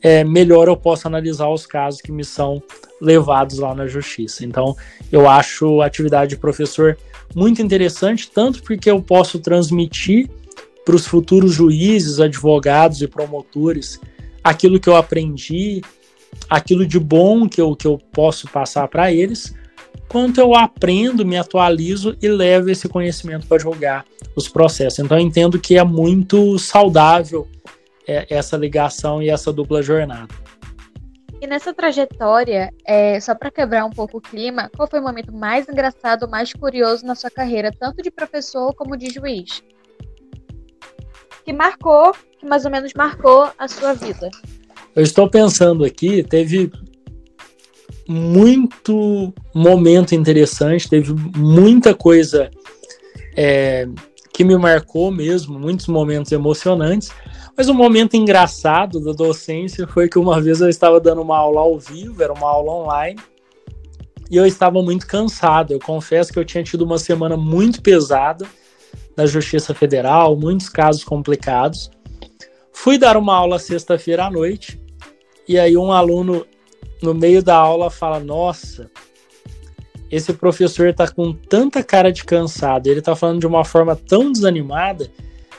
[SPEAKER 4] é, melhor eu posso analisar os casos que me são levados lá na justiça. Então, eu acho a atividade de professor muito interessante, tanto porque eu posso transmitir para os futuros juízes, advogados e promotores aquilo que eu aprendi, aquilo de bom que eu, que eu posso passar para eles, quanto eu aprendo, me atualizo e levo esse conhecimento para julgar os processos. Então, eu entendo que é muito saudável é, essa ligação e essa dupla jornada.
[SPEAKER 1] E nessa trajetória, é, só para quebrar um pouco o clima, qual foi o momento mais engraçado, mais curioso na sua carreira, tanto de professor como de juiz? Que marcou, que mais ou menos marcou a sua vida?
[SPEAKER 4] Eu estou pensando aqui, teve muito momento interessante, teve muita coisa é, que me marcou mesmo, muitos momentos emocionantes. Mas um momento engraçado da docência foi que uma vez eu estava dando uma aula ao vivo, era uma aula online, e eu estava muito cansado. Eu confesso que eu tinha tido uma semana muito pesada na Justiça Federal, muitos casos complicados. Fui dar uma aula sexta-feira à noite, e aí um aluno no meio da aula fala: Nossa, esse professor está com tanta cara de cansado, ele está falando de uma forma tão desanimada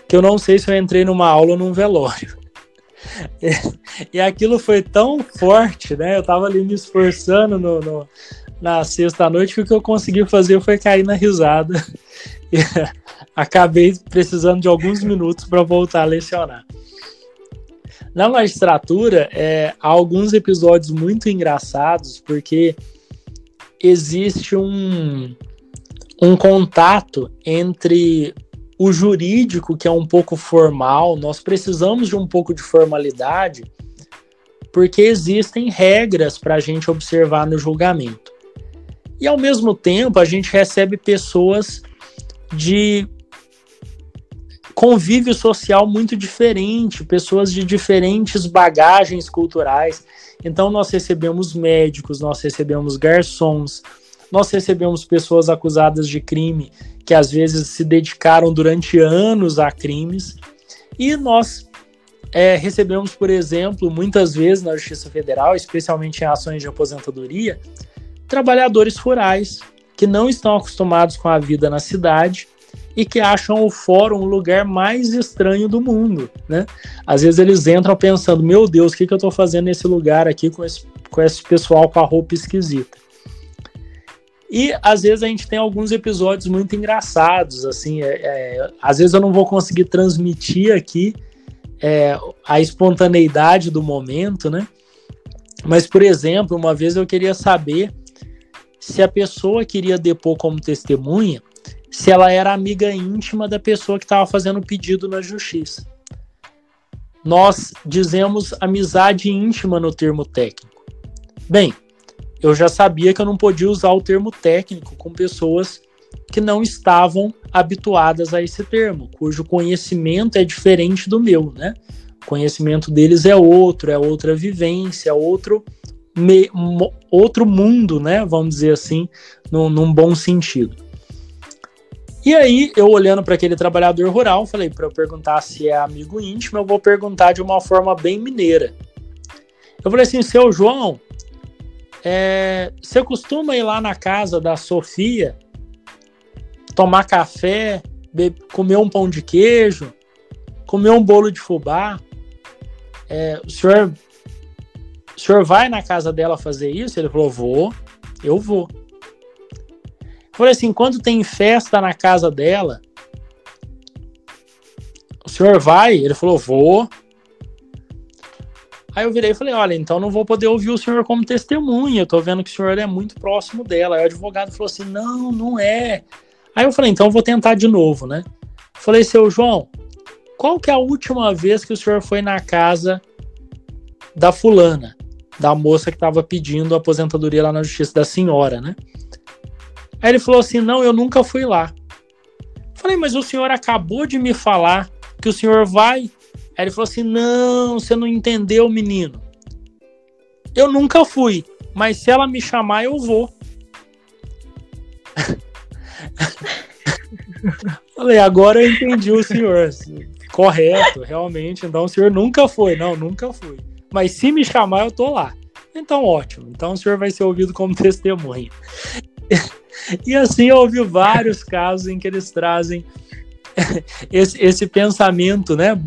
[SPEAKER 4] que eu não sei se eu entrei numa aula ou num velório. E, aquilo foi tão forte, né? Eu tava ali me esforçando no, no na sexta-noite que o que eu consegui fazer foi cair na risada. Acabei precisando de alguns minutos para voltar a lecionar. Na magistratura, é, há alguns episódios muito engraçados, porque existe um, um contato entre o jurídico, que é um pouco formal, nós precisamos de um pouco de formalidade, porque existem regras para a gente observar no julgamento. E ao mesmo tempo, a gente recebe pessoas de convívio social muito diferente, pessoas de diferentes bagagens culturais. Então, nós recebemos médicos, nós recebemos garçons, nós recebemos pessoas acusadas de crime que às vezes se dedicaram durante anos a crimes, e nós é, recebemos, por exemplo, muitas vezes na Justiça Federal, especialmente em ações de aposentadoria, trabalhadores rurais que não estão acostumados com a vida na cidade e que acham o fórum o lugar mais estranho do mundo, né? Às vezes eles entram pensando, meu Deus, o que, que eu estou fazendo nesse lugar aqui com esse, com esse pessoal com a roupa esquisita? E às vezes a gente tem alguns episódios muito engraçados, assim, é, é, às vezes eu não vou conseguir transmitir aqui é, a espontaneidade do momento, né? Mas, por exemplo, uma vez eu queria saber se a pessoa queria depor como testemunha, se ela era amiga íntima da pessoa que estava fazendo o pedido na justiça. Nós dizemos amizade íntima no termo técnico. Bem, eu já sabia que eu não podia usar o termo técnico com pessoas que não estavam habituadas a esse termo, cujo conhecimento é diferente do meu, né? O conhecimento deles é outro, é outra vivência, é outro, me, outro mundo, né? Vamos dizer assim, no, num bom sentido. E aí, eu olhando para aquele trabalhador rural, falei para eu perguntar se é amigo íntimo, eu vou perguntar de uma forma bem mineira. Eu falei assim, seu João, é, você costuma ir lá na casa da Sofia, tomar café, comer um pão de queijo, comer um bolo de fubá? É, o senhor, o senhor vai na casa dela fazer isso? Ele falou, vou, eu vou. Falei assim, quando tem festa na casa dela, o senhor vai? Ele falou, vou. Aí eu virei e falei, olha, então não vou poder ouvir o senhor como testemunha, eu tô vendo que o senhor é muito próximo dela. Aí o advogado falou assim, não, não é. Aí eu falei, então vou tentar de novo, né? Falei, seu João, qual que é a última vez que o senhor foi na casa da fulana, da moça que estava pedindo aposentadoria lá na justiça da senhora, né? Aí ele falou assim: "Não, eu nunca fui lá". Falei: "Mas o senhor acabou de me falar que o senhor vai". Aí ele falou assim: "Não, você não entendeu, menino. Eu nunca fui, mas se ela me chamar, eu vou". Falei, agora eu entendi o senhor. Correto, realmente. Então o senhor nunca foi. Não, nunca fui. Mas se me chamar, eu tô lá. Então, ótimo. Então o senhor vai ser ouvido como testemunha. E assim eu ouvi vários casos em que eles trazem esse, esse pensamento, né?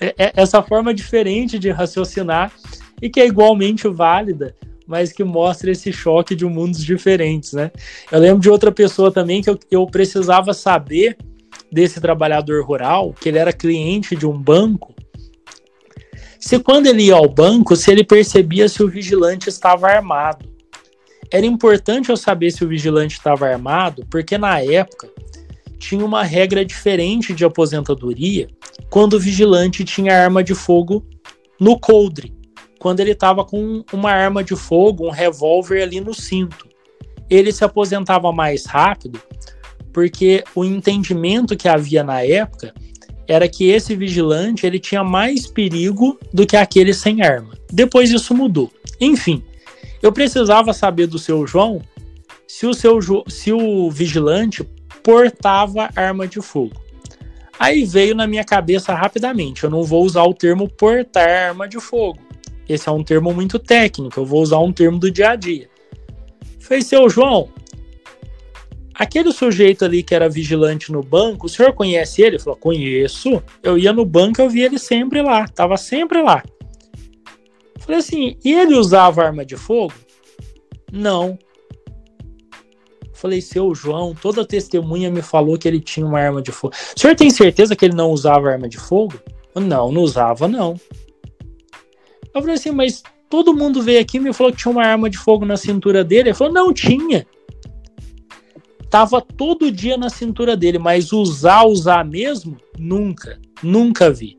[SPEAKER 4] É, é, essa forma diferente de raciocinar e que é igualmente válida mas que mostra esse choque de mundos diferentes, né? Eu lembro de outra pessoa também que eu, eu precisava saber desse trabalhador rural, que ele era cliente de um banco, se quando ele ia ao banco, se ele percebia se o vigilante estava armado. Era importante eu saber se o vigilante estava armado, porque na época tinha uma regra diferente de aposentadoria quando o vigilante tinha arma de fogo no coldre quando ele estava com uma arma de fogo, um revólver ali no cinto. Ele se aposentava mais rápido porque o entendimento que havia na época era que esse vigilante ele tinha mais perigo do que aquele sem arma. Depois isso mudou. Enfim, eu precisava saber do seu João se o seu se o vigilante portava arma de fogo. Aí veio na minha cabeça rapidamente, eu não vou usar o termo portar arma de fogo esse é um termo muito técnico, eu vou usar um termo do dia a dia. Fez seu João, aquele sujeito ali que era vigilante no banco, o senhor conhece ele? Ele falou, conheço. Eu ia no banco, eu via ele sempre lá, tava sempre lá. Falei assim, e ele usava arma de fogo? Não. Falei, seu João, toda testemunha me falou que ele tinha uma arma de fogo. O senhor tem certeza que ele não usava arma de fogo? Não, não usava, não. Eu falei assim, mas todo mundo veio aqui e me falou que tinha uma arma de fogo na cintura dele. Ele falou, não tinha. Tava todo dia na cintura dele, mas usar, usar mesmo, nunca, nunca vi.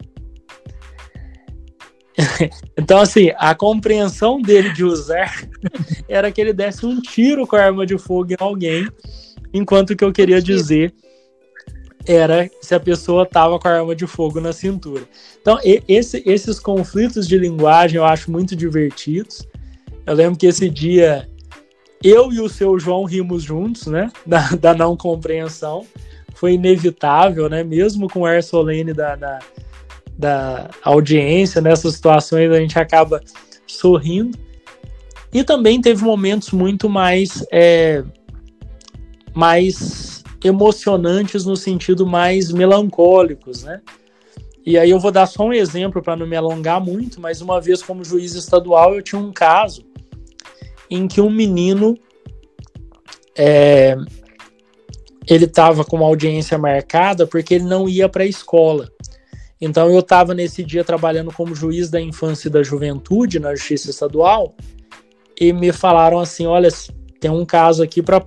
[SPEAKER 4] então, assim, a compreensão dele de usar era que ele desse um tiro com a arma de fogo em alguém, enquanto que eu queria dizer era se a pessoa estava com a arma de fogo na cintura. Então, esse, esses conflitos de linguagem eu acho muito divertidos. Eu lembro que esse dia eu e o seu João rimos juntos, né? Da, da não compreensão. Foi inevitável, né? Mesmo com o ar solene da, da, da audiência, nessas situações a gente acaba sorrindo. E também teve momentos muito mais. É, mais emocionantes no sentido mais melancólicos, né? E aí eu vou dar só um exemplo para não me alongar muito, mas uma vez como juiz estadual eu tinha um caso em que um menino é, ele estava com uma audiência marcada porque ele não ia para a escola. Então eu estava nesse dia trabalhando como juiz da infância e da juventude na Justiça Estadual e me falaram assim, olha, tem um caso aqui para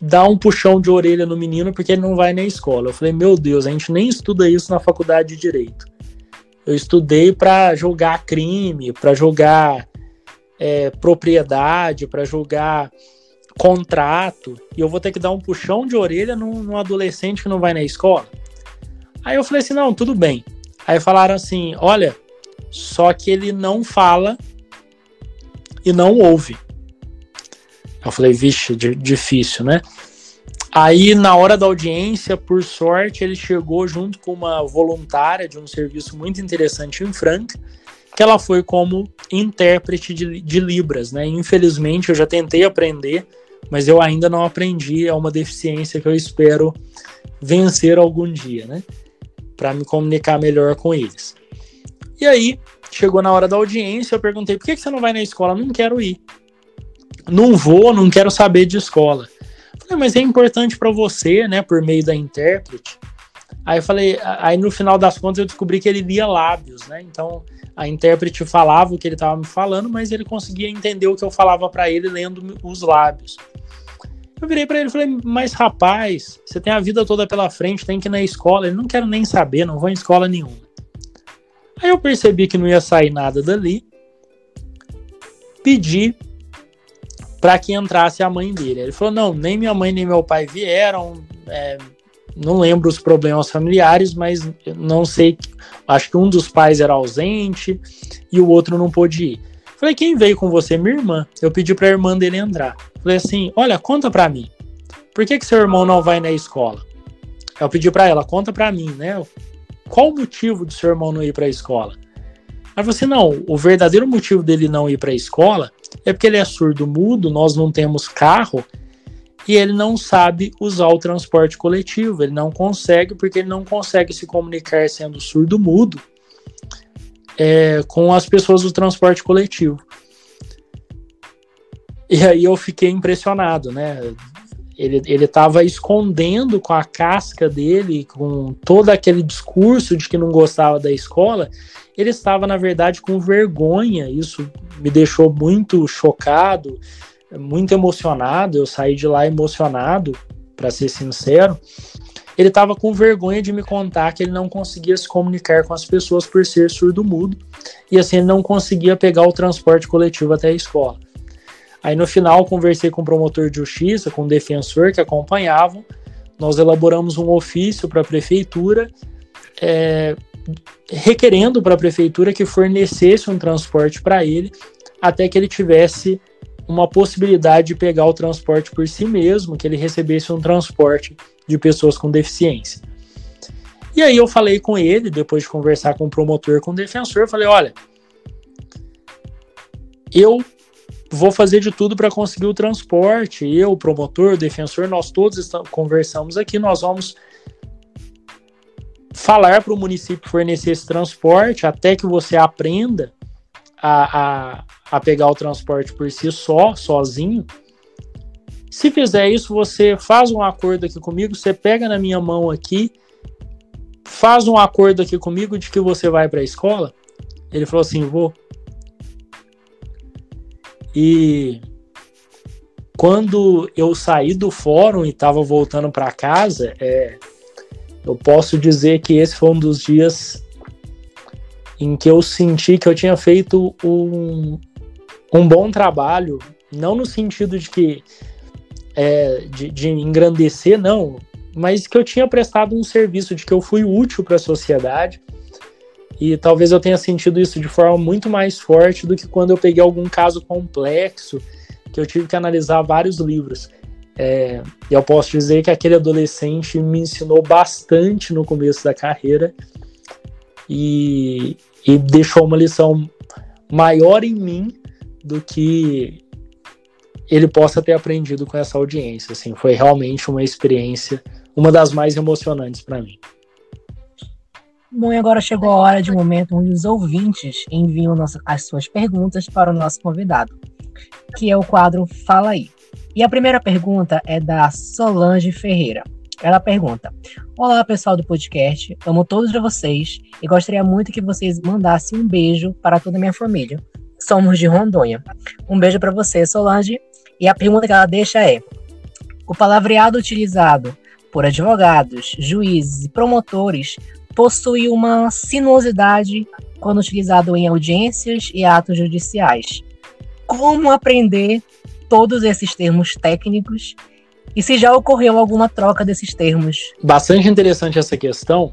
[SPEAKER 4] dar um puxão de orelha no menino porque ele não vai na escola. Eu falei, meu Deus, a gente nem estuda isso na faculdade de direito. Eu estudei para julgar crime, para julgar é, propriedade, para julgar contrato, e eu vou ter que dar um puxão de orelha num, num adolescente que não vai na escola. Aí eu falei assim, não, tudo bem. Aí falaram assim, olha, só que ele não fala e não ouve. Eu falei, vixe, difícil, né? Aí, na hora da audiência, por sorte, ele chegou junto com uma voluntária de um serviço muito interessante em Franca, que ela foi como intérprete de, de Libras, né? Infelizmente, eu já tentei aprender, mas eu ainda não aprendi. É uma deficiência que eu espero vencer algum dia, né? Para me comunicar melhor com eles. E aí, chegou na hora da audiência, eu perguntei: por que você não vai na escola? Não quero ir não vou, não quero saber de escola. Falei, mas é importante para você, né, por meio da intérprete. Aí eu falei, aí no final das contas eu descobri que ele lia lábios, né? Então a intérprete falava o que ele estava me falando, mas ele conseguia entender o que eu falava para ele lendo os lábios. Eu virei para ele e falei, mas rapaz, você tem a vida toda pela frente, tem que ir na escola. Ele não quero nem saber, não vou em escola nenhuma. Aí eu percebi que não ia sair nada dali. Pedi para que entrasse a mãe dele. Ele falou: não, nem minha mãe nem meu pai vieram. É, não lembro os problemas familiares, mas não sei. Acho que um dos pais era ausente e o outro não pôde ir. Falei, quem veio com você? Minha irmã. Eu pedi para a irmã dele entrar. Falei assim, olha, conta para mim. Por que, que seu irmão não vai na escola? Eu pedi para ela, conta para mim, né? Qual o motivo do seu irmão não ir para a escola? Aí você não, o verdadeiro motivo dele não ir para a escola é porque ele é surdo mudo, nós não temos carro e ele não sabe usar o transporte coletivo. Ele não consegue, porque ele não consegue se comunicar sendo surdo-mudo é, com as pessoas do transporte coletivo. E aí eu fiquei impressionado, né? Ele estava escondendo com a casca dele, com todo aquele discurso de que não gostava da escola, ele estava, na verdade, com vergonha. Isso me deixou muito chocado muito emocionado, eu saí de lá emocionado, para ser sincero. Ele estava com vergonha de me contar que ele não conseguia se comunicar com as pessoas por ser surdo-mudo e assim ele não conseguia pegar o transporte coletivo até a escola. Aí no final conversei com o promotor de justiça, com o defensor que acompanhavam. Nós elaboramos um ofício para a prefeitura é, requerendo para a prefeitura que fornecesse um transporte para ele até que ele tivesse uma possibilidade de pegar o transporte por si mesmo, que ele recebesse um transporte de pessoas com deficiência. E aí eu falei com ele, depois de conversar com o promotor, com o defensor, falei, olha, eu vou fazer de tudo para conseguir o transporte. Eu, promotor, defensor, nós todos estamos, conversamos aqui, nós vamos falar para o município fornecer esse transporte até que você aprenda a, a, a pegar o transporte por si só, sozinho. Se fizer isso, você faz um acordo aqui comigo, você pega na minha mão aqui, faz um acordo aqui comigo de que você vai para a escola. Ele falou assim: vou. E quando eu saí do fórum e estava voltando para casa, é, eu posso dizer que esse foi um dos dias em que eu senti que eu tinha feito um, um bom trabalho, não no sentido de que é, de, de engrandecer, não, mas que eu tinha prestado um serviço, de que eu fui útil para a sociedade. E talvez eu tenha sentido isso de forma muito mais forte do que quando eu peguei algum caso complexo, que eu tive que analisar vários livros. É, e eu posso dizer que aquele adolescente me ensinou bastante no começo da carreira e, e deixou uma lição maior em mim do que ele possa ter aprendido com essa audiência. Assim, foi realmente uma experiência, uma das mais emocionantes para mim.
[SPEAKER 2] Bom, e agora chegou a hora de um momento onde os ouvintes enviam as suas perguntas para o nosso convidado, que é o quadro Fala Aí. E a primeira pergunta é da Solange Ferreira. Ela pergunta: Olá, pessoal do podcast, amo todos vocês e gostaria muito que vocês mandassem um beijo para toda a minha família. Somos de Rondônia. Um beijo para você, Solange. E a pergunta que ela deixa é: O palavreado utilizado por advogados, juízes e promotores possui uma sinuosidade quando utilizado em audiências e atos judiciais. Como aprender todos esses termos técnicos e se já ocorreu alguma troca desses termos.
[SPEAKER 4] Bastante interessante essa questão.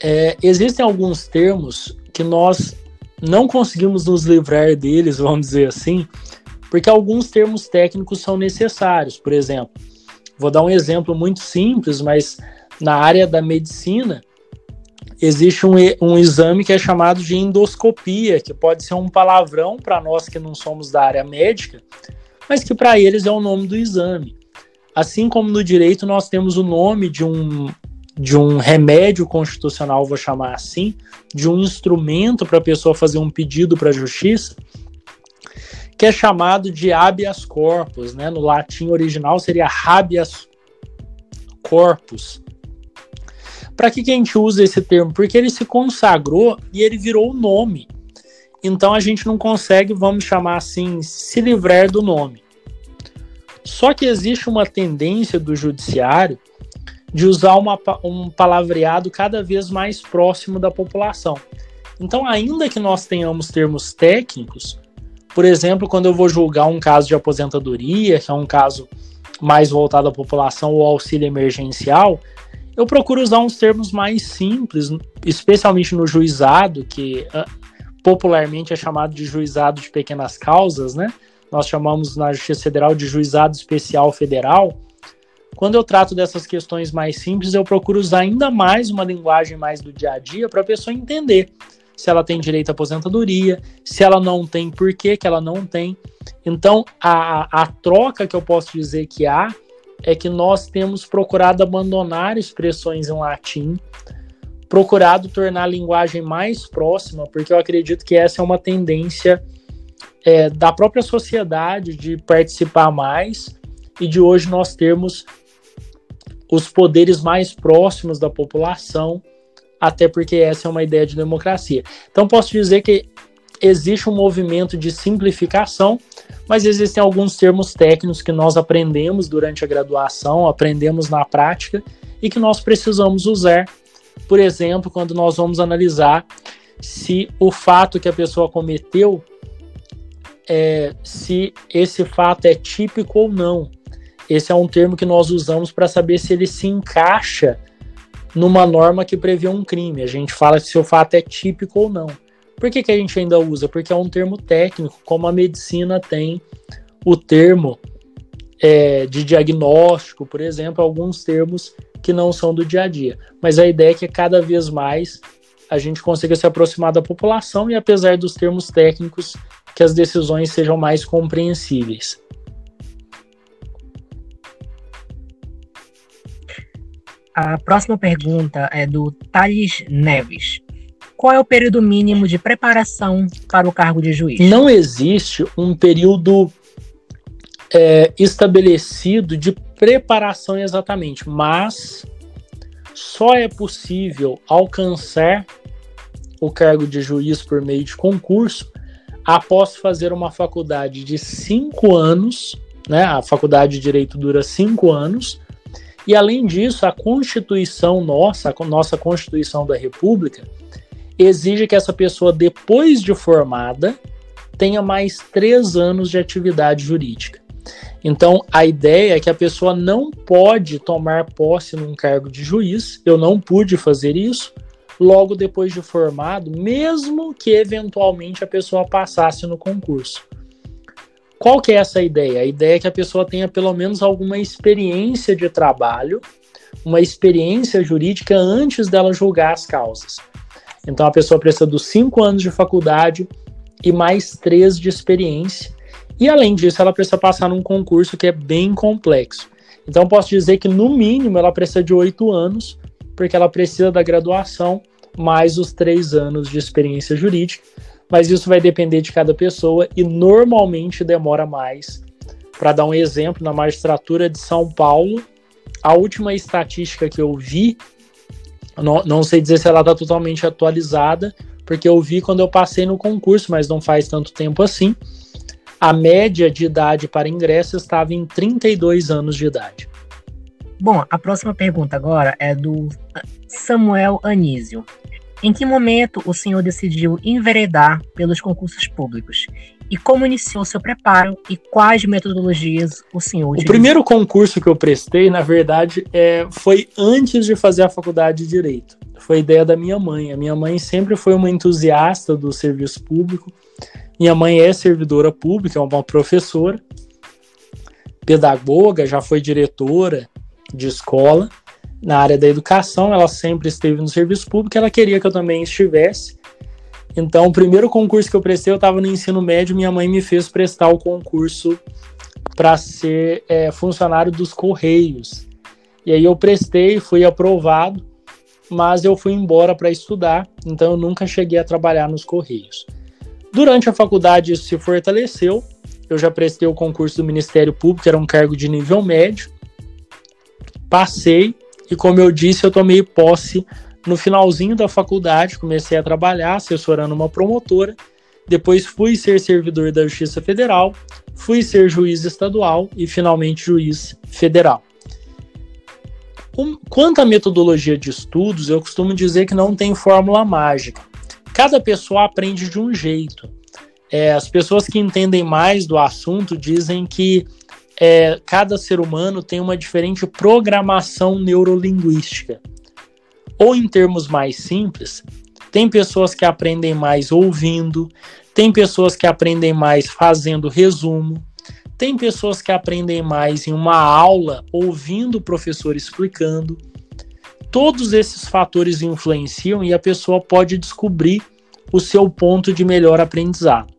[SPEAKER 4] É, existem alguns termos que nós não conseguimos nos livrar deles, vamos dizer assim, porque alguns termos técnicos são necessários. Por exemplo, vou dar um exemplo muito simples, mas na área da medicina existe um, um exame que é chamado de endoscopia, que pode ser um palavrão para nós que não somos da área médica, mas que para eles é o nome do exame. Assim como no direito nós temos o nome de um, de um remédio constitucional, vou chamar assim, de um instrumento para a pessoa fazer um pedido para a justiça, que é chamado de habeas corpus, né? No latim original seria habeas corpus. Para que, que a gente usa esse termo? Porque ele se consagrou e ele virou o nome. Então a gente não consegue, vamos chamar assim, se livrar do nome. Só que existe uma tendência do judiciário de usar uma, um palavreado cada vez mais próximo da população. Então, ainda que nós tenhamos termos técnicos, por exemplo, quando eu vou julgar um caso de aposentadoria, que é um caso mais voltado à população ou auxílio emergencial, eu procuro usar uns termos mais simples, especialmente no juizado, que uh, popularmente é chamado de juizado de pequenas causas, né? Nós chamamos na Justiça Federal de juizado especial federal. Quando eu trato dessas questões mais simples, eu procuro usar ainda mais uma linguagem mais do dia a dia para a pessoa entender se ela tem direito à aposentadoria, se ela não tem, por que, que ela não tem. Então, a, a troca que eu posso dizer que há é que nós temos procurado abandonar expressões em latim, procurado tornar a linguagem mais próxima, porque eu acredito que essa é uma tendência é, da própria sociedade de participar mais e de hoje nós termos os poderes mais próximos da população, até porque essa é uma ideia de democracia. Então posso dizer que existe um movimento de simplificação, mas existem alguns termos técnicos que nós aprendemos durante a graduação, aprendemos na prática e que nós precisamos usar. Por exemplo, quando nós vamos analisar se o fato que a pessoa cometeu, é, se esse fato é típico ou não. Esse é um termo que nós usamos para saber se ele se encaixa numa norma que prevê um crime. A gente fala se o fato é típico ou não. Por que, que a gente ainda usa? Porque é um termo técnico, como a medicina tem o termo é, de diagnóstico, por exemplo, alguns termos que não são do dia a dia. Mas a ideia é que cada vez mais a gente consiga se aproximar da população e, apesar dos termos técnicos, que as decisões sejam mais compreensíveis.
[SPEAKER 2] A próxima pergunta é do Thales Neves. Qual é o período mínimo de preparação para o cargo de juiz?
[SPEAKER 4] Não existe um período é, estabelecido de preparação exatamente, mas só é possível alcançar o cargo de juiz por meio de concurso após fazer uma faculdade de cinco anos, né? A faculdade de direito dura cinco anos. E além disso, a Constituição nossa, a nossa Constituição da República, exige que essa pessoa, depois de formada, tenha mais três anos de atividade jurídica. Então, a ideia é que a pessoa não pode tomar posse num cargo de juiz, eu não pude fazer isso, logo depois de formado, mesmo que eventualmente a pessoa passasse no concurso. Qual que é essa ideia? A ideia é que a pessoa tenha pelo menos alguma experiência de trabalho, uma experiência jurídica antes dela julgar as causas. Então a pessoa precisa dos cinco anos de faculdade e mais três de experiência. E além disso, ela precisa passar num concurso que é bem complexo. Então posso dizer que no mínimo ela precisa de oito anos, porque ela precisa da graduação mais os três anos de experiência jurídica. Mas isso vai depender de cada pessoa e normalmente demora mais. Para dar um exemplo, na magistratura de São Paulo, a última estatística que eu vi não, não sei dizer se ela está totalmente atualizada, porque eu vi quando eu passei no concurso, mas não faz tanto tempo assim. A média de idade para ingresso estava em 32 anos de idade.
[SPEAKER 2] Bom, a próxima pergunta agora é do Samuel Anísio. Em que momento o senhor decidiu enveredar pelos concursos públicos? E como iniciou seu preparo e quais metodologias o senhor utilizou?
[SPEAKER 4] O primeiro concurso que eu prestei, na verdade, é, foi antes de fazer a faculdade de Direito. Foi ideia da minha mãe. A minha mãe sempre foi uma entusiasta do serviço público. Minha mãe é servidora pública, é uma professora, pedagoga, já foi diretora de escola na área da educação, ela sempre esteve no serviço público, ela queria que eu também estivesse. Então, o primeiro concurso que eu prestei, eu estava no ensino médio, minha mãe me fez prestar o concurso para ser é, funcionário dos Correios. E aí eu prestei, fui aprovado, mas eu fui embora para estudar, então eu nunca cheguei a trabalhar nos Correios. Durante a faculdade isso se fortaleceu, eu já prestei o concurso do Ministério Público, era um cargo de nível médio, passei, E como eu disse, eu tomei posse no finalzinho da faculdade, comecei a trabalhar assessorando uma promotora, depois fui ser servidor da Justiça Federal, fui ser juiz estadual e finalmente juiz federal. Quanto à metodologia de estudos, eu costumo dizer que não tem fórmula mágica. Cada pessoa aprende de um jeito. É, as pessoas que entendem mais do assunto dizem que é, cada ser humano tem uma diferente programação neurolinguística. Ou em termos mais simples, tem pessoas que aprendem mais ouvindo, tem pessoas que aprendem mais fazendo resumo, tem pessoas que aprendem mais em uma aula ouvindo o professor explicando. Todos esses fatores influenciam e a pessoa pode descobrir o seu ponto de melhor aprendizado.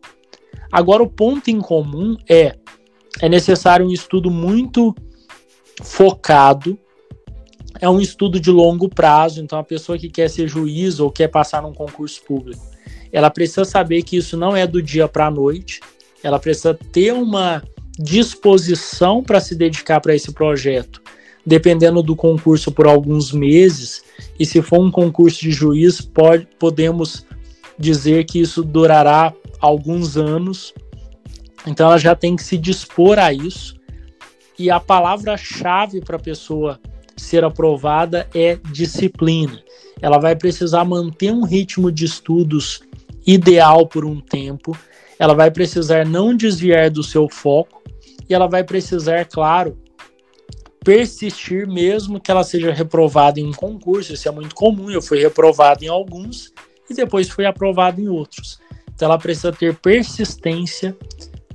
[SPEAKER 4] Agora, o ponto em comum é é necessário um estudo muito focado, é um estudo de longo prazo. Então, a pessoa que quer ser juiz ou quer passar num concurso público, ela precisa saber que isso não é do dia para a noite, ela precisa ter uma disposição para se dedicar para esse projeto, dependendo do concurso por alguns meses. E se for um concurso de juiz, pode, podemos dizer que isso durará alguns anos. Então ela já tem que se dispor a isso. E a palavra-chave para a pessoa ser aprovada é disciplina. Ela vai precisar manter um ritmo de estudos ideal por um tempo. Ela vai precisar não desviar do seu foco e ela vai precisar, claro, persistir mesmo que ela seja reprovada em um concurso. Isso é muito comum. Eu fui reprovado em alguns e depois fui aprovado em outros. Então ela precisa ter persistência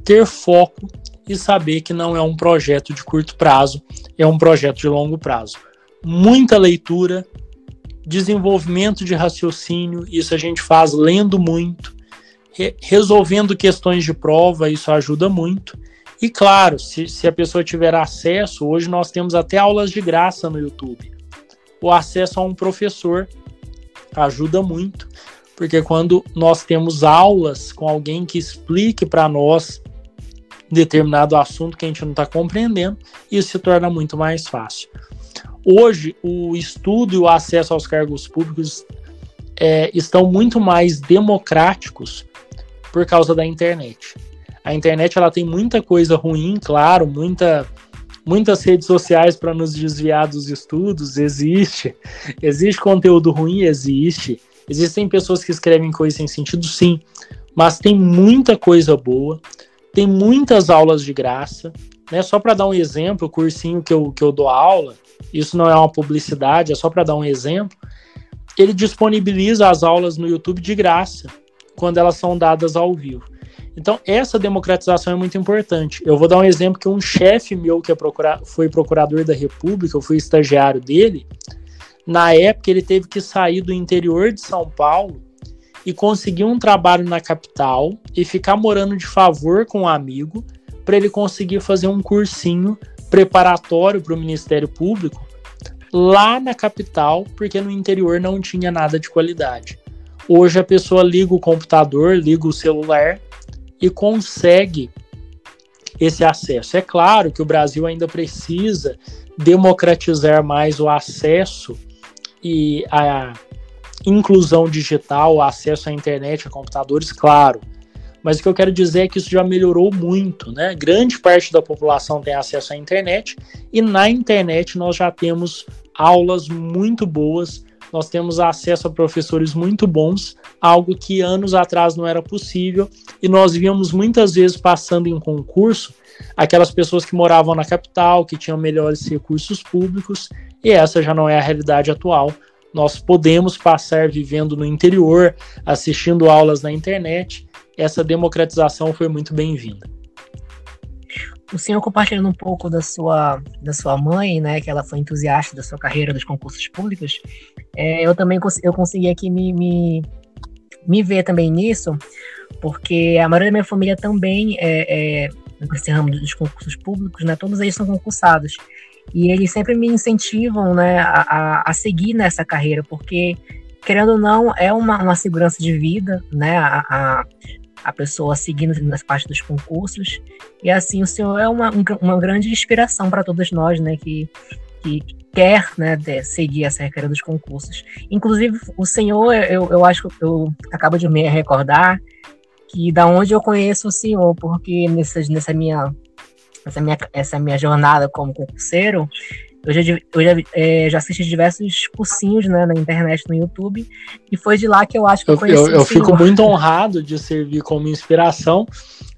[SPEAKER 4] ter foco e saber que não é um projeto de curto prazo, é um projeto de longo prazo. Muita leitura, desenvolvimento de raciocínio, isso a gente faz lendo muito, re resolvendo questões de prova, isso ajuda muito. E claro, se, se a pessoa tiver acesso, hoje nós temos até aulas de graça no YouTube. O acesso a um professor ajuda muito, porque quando nós temos aulas com alguém que explique para nós determinado assunto que a gente não está compreendendo, isso se torna muito mais fácil. Hoje, o estudo e o acesso aos cargos públicos é, estão muito mais democráticos por causa da internet. A internet ela tem muita coisa ruim, claro, muita, muitas redes sociais para nos desviar dos estudos, existe. Existe conteúdo ruim, existe. Existem pessoas que escrevem coisas sem sentido, sim, mas tem muita coisa boa tem muitas aulas de graça. Né? Só para dar um exemplo, o cursinho que eu, que eu dou aula, isso não é uma publicidade, é só para dar um exemplo. Ele disponibiliza as aulas no YouTube de graça, quando elas são dadas ao vivo. Então, essa democratização é muito importante. Eu vou dar um exemplo que um chefe meu que é procura, foi procurador da República, eu fui estagiário dele, na época ele teve que sair do interior de São Paulo e conseguir um trabalho na capital e ficar morando de favor com um amigo para ele conseguir fazer um cursinho preparatório para o Ministério Público lá na capital, porque no interior não tinha nada de qualidade. Hoje a pessoa liga o computador, liga o celular e consegue esse acesso. É claro que o Brasil ainda precisa democratizar mais o acesso e a inclusão digital, acesso à internet, a computadores, claro. Mas o que eu quero dizer é que isso já melhorou muito, né? Grande parte da população tem acesso à internet e na internet nós já temos aulas muito boas, nós temos acesso a professores muito bons, algo que anos atrás não era possível, e nós víamos muitas vezes passando em concurso aquelas pessoas que moravam na capital, que tinham melhores recursos públicos, e essa já não é a realidade atual nós podemos passar vivendo no interior, assistindo aulas na internet. Essa democratização foi muito bem-vinda.
[SPEAKER 2] O senhor compartilhando um pouco da sua, da sua mãe, né, que ela foi entusiasta da sua carreira dos concursos públicos, é, eu também eu consegui aqui me, me, me ver também nisso, porque a maioria da minha família também é, é nesse ramo dos concursos públicos, né, todos eles são concursados. E eles sempre me incentivam né, a, a seguir nessa carreira, porque, querendo ou não, é uma, uma segurança de vida, né? A, a, a pessoa seguindo nas partes dos concursos. E assim, o senhor é uma, uma grande inspiração para todos nós, né? Que, que quer né, seguir essa carreira dos concursos. Inclusive, o senhor, eu, eu acho que eu acabo de me recordar que da onde eu conheço o senhor, porque nessa, nessa minha essa minha, essa minha jornada como concurseiro, eu já, eu já, é, já assisti diversos cursinhos né, na internet, no YouTube, e foi de lá que eu acho que eu, eu conheci
[SPEAKER 4] Eu, eu fico muito honrado de servir como inspiração.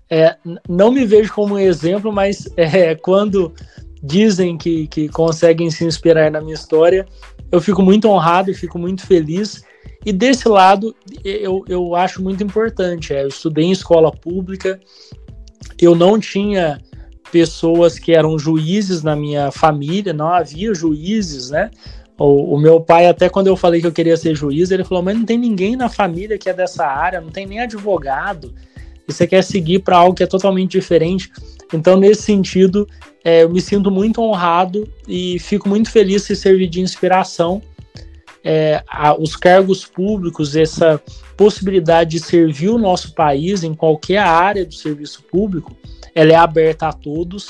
[SPEAKER 4] É, não me vejo como um exemplo, mas é, quando dizem que, que conseguem se inspirar na minha história, eu fico muito honrado e fico muito feliz. E desse lado, eu, eu acho muito importante. É, eu estudei em escola pública, eu não tinha pessoas que eram juízes na minha família, não havia juízes, né? O, o, meu pai, até quando eu falei que eu queria ser juiz, ele falou: Mas não tem ninguém na família que é dessa área, não tem nem advogado, e você quer seguir para algo que é totalmente diferente. Então, nesse sentido, é, eu me sinto muito honrado e fico muito feliz de servir de inspiração é, a, os cargos públicos, essa possibilidade de servir o nosso país em qualquer área do serviço público, ela é aberta a todos.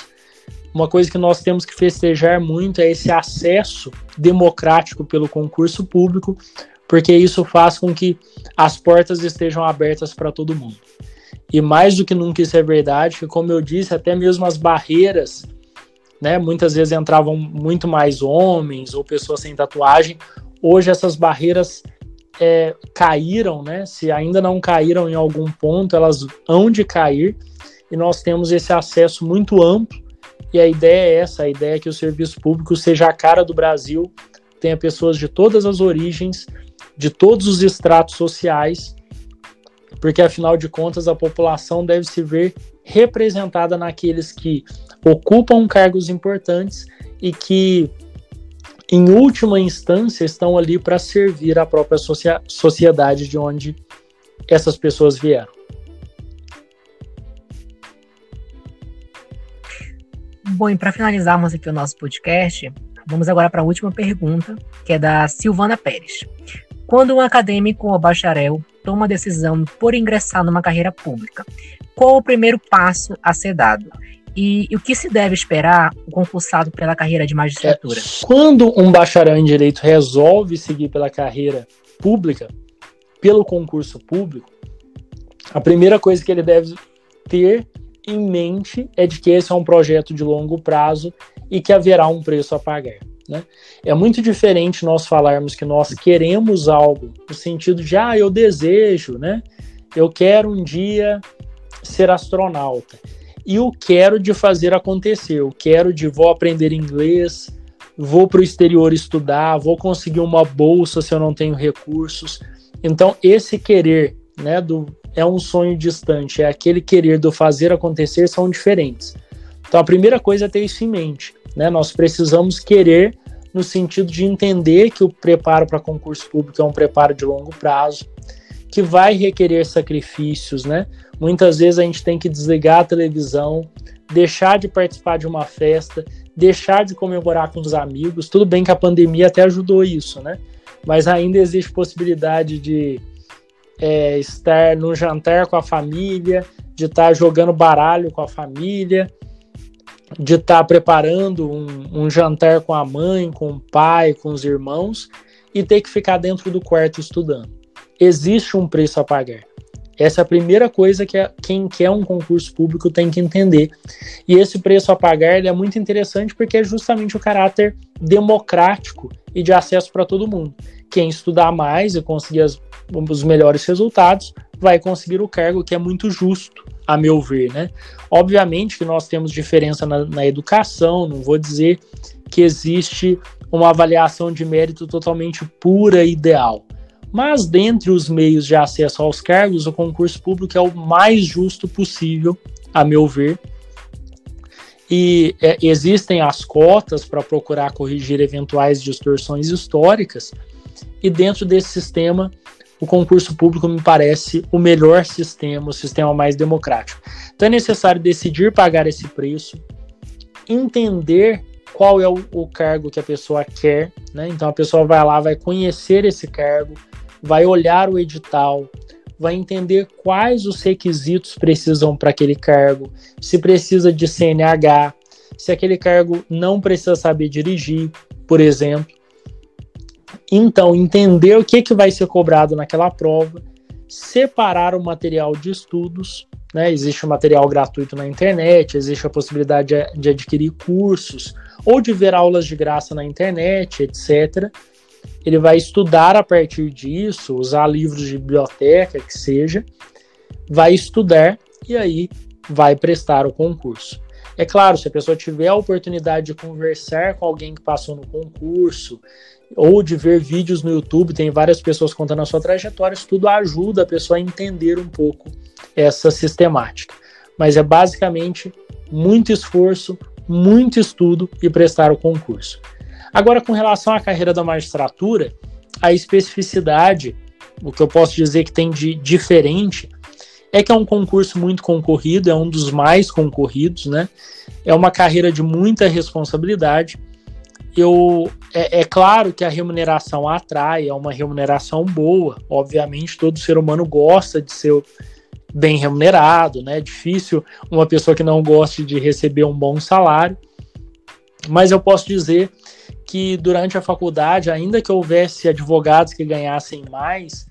[SPEAKER 4] Uma coisa que nós temos que festejar muito é esse acesso democrático pelo concurso público, porque isso faz com que as portas estejam abertas para todo mundo. E mais do que nunca isso é verdade, que como eu disse, até mesmo as barreiras, né, muitas vezes entravam muito mais homens ou pessoas sem tatuagem, hoje essas barreiras é, caíram, né? Se ainda não caíram em algum ponto, elas hão de cair e nós temos esse acesso muito amplo. E a ideia é essa: a ideia é que o serviço público seja a cara do Brasil, tenha pessoas de todas as origens, de todos os estratos sociais, porque afinal de contas a população deve se ver representada naqueles que ocupam cargos importantes e que, em última instância, estão ali para servir a própria sociedade de onde essas pessoas vieram.
[SPEAKER 2] Bom, e para finalizarmos aqui o nosso podcast, vamos agora para a última pergunta, que é da Silvana Pérez. Quando um acadêmico ou bacharel toma a decisão por ingressar numa carreira pública, qual o primeiro passo a ser dado? E, e o que se deve esperar o concursado pela carreira de magistratura?
[SPEAKER 4] É, quando um bacharel em direito resolve seguir pela carreira pública, pelo concurso público, a primeira coisa que ele deve ter em mente é de que esse é um projeto de longo prazo e que haverá um preço a pagar. Né? É muito diferente nós falarmos que nós queremos algo no sentido de, ah, eu desejo, né? Eu quero um dia ser astronauta. E o quero de fazer acontecer. Eu quero de vou aprender inglês, vou para o exterior estudar, vou conseguir uma bolsa se eu não tenho recursos. Então, esse querer, né, do é um sonho distante, é aquele querer do fazer acontecer são diferentes. Então a primeira coisa é ter isso em mente, né? Nós precisamos querer no sentido de entender que o preparo para concurso público é um preparo de longo prazo, que vai requerer sacrifícios, né? Muitas vezes a gente tem que desligar a televisão, deixar de participar de uma festa, deixar de comemorar com os amigos. Tudo bem que a pandemia até ajudou isso, né? Mas ainda existe possibilidade de é, estar no jantar com a família, de estar jogando baralho com a família, de estar preparando um, um, jantar com a mãe, com o pai, com os irmãos e ter que ficar dentro do quarto estudando. Existe um preço a pagar. Essa é a primeira coisa que a, quem quer um concurso público tem que entender. E esse preço a pagar é muito interessante porque é justamente o caráter democrático e de acesso para todo mundo. Quem estudar mais e conseguir as, os melhores resultados vai conseguir o cargo, que é muito justo, a meu ver. Né? Obviamente que nós temos diferença na, na educação, não vou dizer que existe uma avaliação de mérito totalmente pura e ideal mas dentre os meios de acesso aos cargos, o concurso público é o mais justo possível, a meu ver. E é, existem as cotas para procurar corrigir eventuais distorções históricas, e dentro desse sistema, o concurso público me parece o melhor sistema, o sistema mais democrático. Então é necessário decidir pagar esse preço, entender qual é o, o cargo que a pessoa quer, né? Então a pessoa vai lá, vai conhecer esse cargo, vai olhar o edital, vai entender quais os requisitos precisam para aquele cargo, se precisa de CNH, se aquele cargo não precisa saber dirigir, por exemplo. Então, entender o que, que vai ser cobrado naquela prova, separar o material de estudos, né? Existe o material gratuito na internet, existe a possibilidade de, de adquirir cursos ou de ver aulas de graça na internet, etc. Ele vai estudar a partir disso, usar livros de biblioteca, que seja, vai estudar e aí vai prestar o concurso. É claro, se a pessoa tiver a oportunidade de conversar com alguém que passou no concurso, ou de ver vídeos no YouTube, tem várias pessoas contando a sua trajetória, isso tudo ajuda a pessoa a entender um pouco essa sistemática. Mas é basicamente muito esforço, muito estudo e prestar o concurso. Agora, com relação à carreira da magistratura, a especificidade, o que eu posso dizer que tem de diferente, é que é um concurso muito concorrido, é um dos mais concorridos, né? É uma carreira de muita responsabilidade. Eu, é, é claro que a remuneração atrai, é uma remuneração boa. Obviamente, todo ser humano gosta de ser bem remunerado, né? É difícil uma pessoa que não goste de receber um bom salário. Mas eu posso dizer que durante a faculdade, ainda que houvesse advogados que ganhassem mais,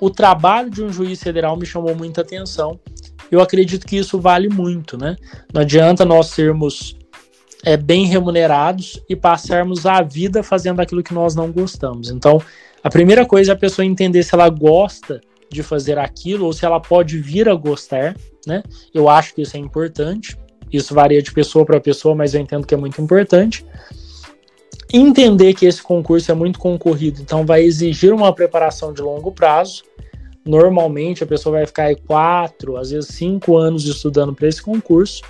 [SPEAKER 4] o trabalho de um juiz federal me chamou muita atenção. Eu acredito que isso vale muito, né? Não adianta nós sermos é, bem remunerados e passarmos a vida fazendo aquilo que nós não gostamos. Então, a primeira coisa é a pessoa entender se ela gosta de fazer aquilo ou se ela pode vir a gostar, né? Eu acho que isso é importante. Isso varia de pessoa para pessoa, mas eu entendo que é muito importante. Entender que esse concurso é muito concorrido, então vai exigir uma preparação de longo prazo. Normalmente a pessoa vai ficar aí quatro, às vezes cinco anos estudando para esse concurso,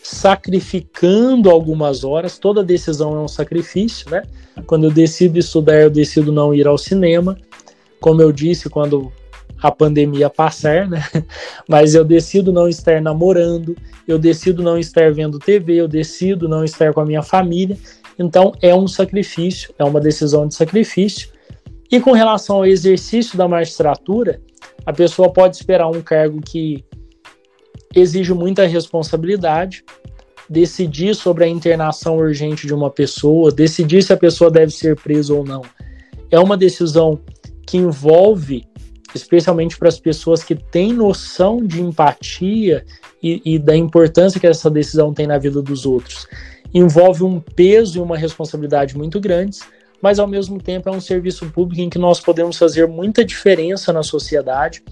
[SPEAKER 4] sacrificando algumas horas. Toda decisão é um sacrifício, né? Quando eu decido estudar, eu decido não ir ao cinema como eu disse, quando a pandemia passar, né? Mas eu decido não estar namorando, eu decido não estar vendo TV, eu decido não estar com a minha família. Então é um sacrifício, é uma decisão de sacrifício. E com relação ao exercício da magistratura, a pessoa pode esperar um cargo que exige muita responsabilidade, decidir sobre a internação urgente de uma pessoa, decidir se a pessoa deve ser presa ou não. É uma decisão que envolve, especialmente para as pessoas que têm noção de empatia e, e da importância que essa decisão tem na vida dos outros, envolve um peso e uma responsabilidade muito grandes, mas ao mesmo tempo é um serviço público em que nós podemos fazer muita diferença na sociedade,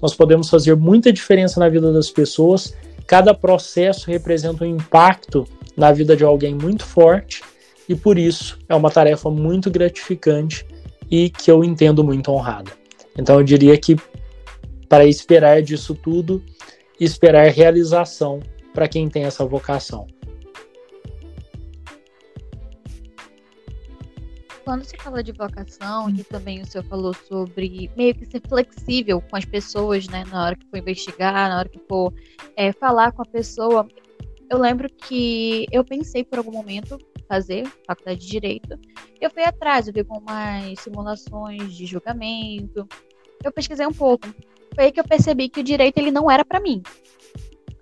[SPEAKER 4] nós podemos fazer muita diferença na vida das pessoas. Cada processo representa um impacto na vida de alguém muito forte e por isso é uma tarefa muito gratificante e que eu entendo muito honrada. Então eu diria que para esperar disso tudo, esperar realização para quem tem essa vocação.
[SPEAKER 1] Quando se fala de vocação, e também o senhor falou sobre meio que ser flexível com as pessoas, né, na hora que for investigar, na hora que for é, falar com a pessoa, eu lembro que eu pensei por algum momento fazer faculdade de direito. Eu fui atrás, eu vi algumas simulações de julgamento. Eu pesquisei um pouco. Foi aí que eu percebi que o direito ele não era para mim.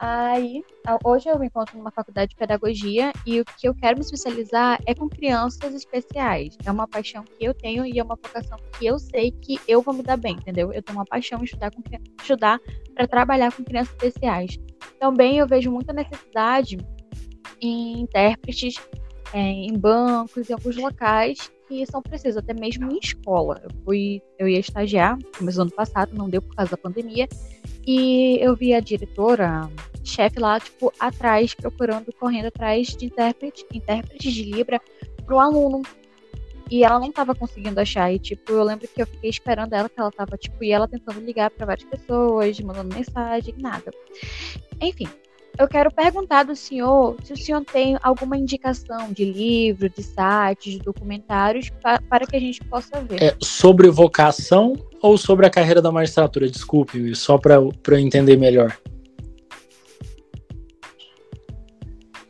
[SPEAKER 1] Aí, hoje eu me encontro numa faculdade de pedagogia e o que eu quero me especializar é com crianças especiais. É uma paixão que eu tenho e é uma vocação que eu sei que eu vou me dar bem, entendeu? Eu tenho uma paixão em estudar com estudar para trabalhar com crianças especiais. Também eu vejo muita necessidade em intérpretes é, em bancos, em alguns locais que são precisos, até mesmo em escola. Eu fui, eu ia estagiar, começou ano passado, não deu por causa da pandemia, e eu vi a diretora, chefe lá, tipo, atrás, procurando, correndo atrás de intérprete, intérpretes de Libra pro aluno. E ela não estava conseguindo achar. E, tipo, eu lembro que eu fiquei esperando ela, que ela tava, tipo, e ela tentando ligar para várias pessoas, mandando mensagem, nada. Enfim, eu quero perguntar do senhor se o senhor tem alguma indicação de livro, de sites, de documentários pa para que a gente possa ver.
[SPEAKER 4] É, sobre vocação ou sobre a carreira da magistratura? Desculpe, só para eu entender melhor.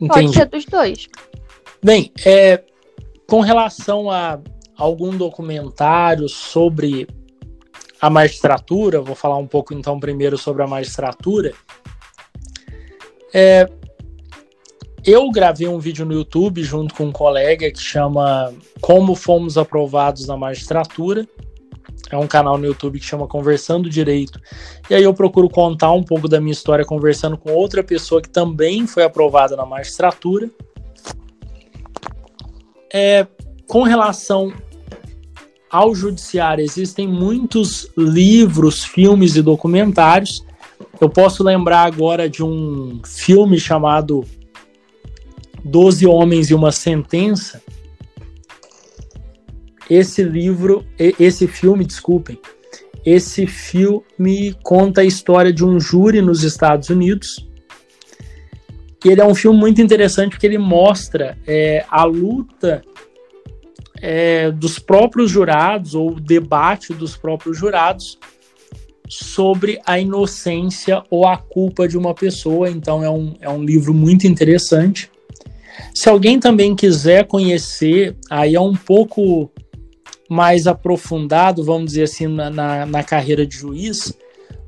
[SPEAKER 1] Entendi. Pode ser dos dois.
[SPEAKER 4] Bem, é, com relação a algum documentário sobre a magistratura, vou falar um pouco então primeiro sobre a magistratura. É, eu gravei um vídeo no YouTube junto com um colega que chama Como Fomos Aprovados na Magistratura. É um canal no YouTube que chama Conversando Direito. E aí eu procuro contar um pouco da minha história conversando com outra pessoa que também foi aprovada na magistratura. É, com relação ao judiciário, existem muitos livros, filmes e documentários. Eu posso lembrar agora de um filme chamado Doze Homens e uma Sentença. Esse livro, esse filme, desculpem, esse filme conta a história de um júri nos Estados Unidos. E ele é um filme muito interessante porque ele mostra é, a luta é, dos próprios jurados, ou o debate dos próprios jurados, sobre a inocência ou a culpa de uma pessoa. Então, é um, é um livro muito interessante. Se alguém também quiser conhecer, aí é um pouco mais aprofundado, vamos dizer assim, na, na, na carreira de juiz,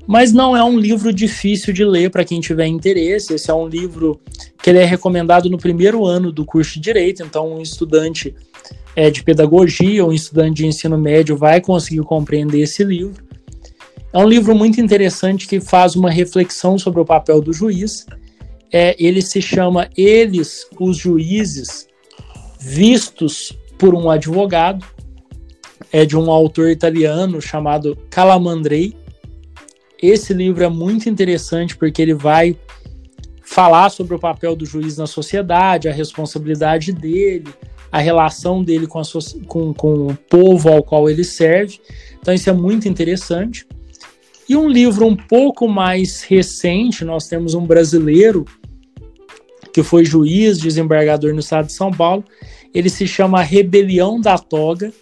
[SPEAKER 4] mas não é um livro difícil de ler para quem tiver interesse. Esse é um livro que ele é recomendado no primeiro ano do curso de Direito, então um estudante é, de pedagogia ou um estudante de ensino médio vai conseguir compreender esse livro. É um livro muito interessante que faz uma reflexão sobre o papel do juiz. É, ele se chama Eles, os Juízes, Vistos por um Advogado. É de um autor italiano chamado Calamandrei. Esse livro é muito interessante porque ele vai falar sobre o papel do juiz na sociedade, a responsabilidade dele, a relação dele com, a, com, com o povo ao qual ele serve. Então, isso é muito interessante. E um livro um pouco mais recente, nós temos um brasileiro que foi juiz, desembargador no estado de São Paulo. Ele se chama Rebelião da Toga.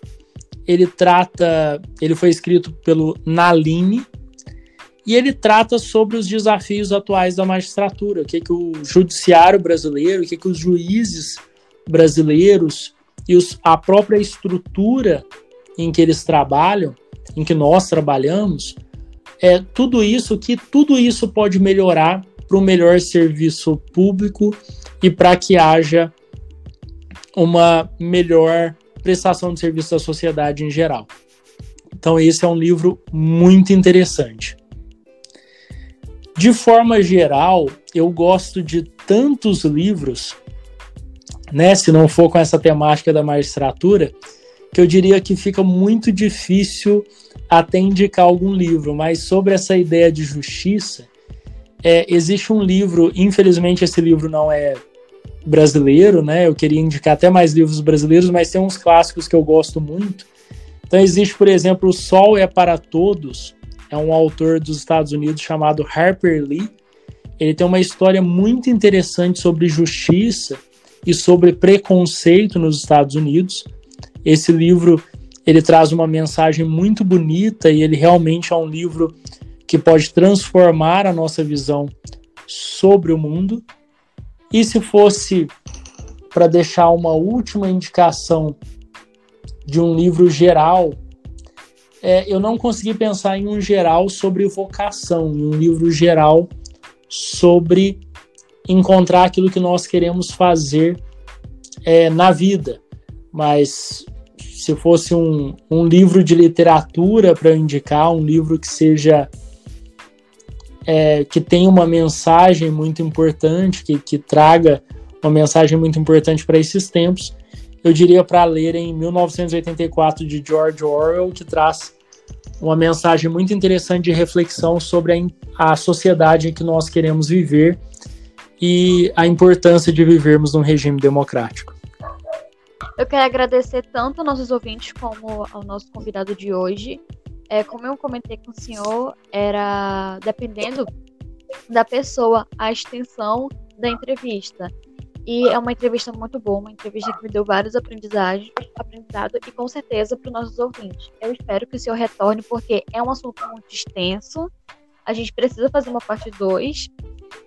[SPEAKER 4] Ele trata, ele foi escrito pelo Naline e ele trata sobre os desafios atuais da magistratura, o que, que o judiciário brasileiro, o que, que os juízes brasileiros e os, a própria estrutura em que eles trabalham, em que nós trabalhamos, é tudo isso que tudo isso pode melhorar para um melhor serviço público e para que haja uma melhor prestação de serviço da sociedade em geral. Então esse é um livro muito interessante. De forma geral, eu gosto de tantos livros né, se não for com essa temática da magistratura, que eu diria que fica muito difícil até indicar algum livro, mas sobre essa ideia de justiça, é, existe um livro, infelizmente esse livro não é brasileiro, né? Eu queria indicar até mais livros brasileiros, mas tem uns clássicos que eu gosto muito. Então existe, por exemplo, O Sol é para Todos, é um autor dos Estados Unidos chamado Harper Lee. Ele tem uma história muito interessante sobre justiça e sobre preconceito nos Estados Unidos. Esse livro ele traz uma mensagem muito bonita e ele realmente é um livro que pode transformar a nossa visão sobre o mundo. E se fosse para deixar uma última indicação de um livro geral, é, eu não consegui pensar em um geral sobre vocação, em um livro geral sobre encontrar aquilo que nós queremos fazer é, na vida. Mas se fosse um, um livro de literatura para indicar, um livro que seja é, que tenha uma mensagem muito importante, que, que traga uma mensagem muito importante para esses tempos, eu diria para ler em 1984 de George Orwell, que traz uma mensagem muito interessante de reflexão sobre a, a sociedade em que nós queremos viver e a importância de vivermos num regime democrático.
[SPEAKER 1] Eu quero agradecer tanto aos nossos ouvintes como ao nosso convidado de hoje. É, como eu comentei com o senhor, era dependendo da pessoa a extensão da entrevista. E é uma entrevista muito boa, uma entrevista que me deu vários aprendizados, aprendizado e com certeza para os nossos ouvintes. Eu espero que o senhor retorne, porque é um assunto muito extenso. A gente precisa fazer uma parte 2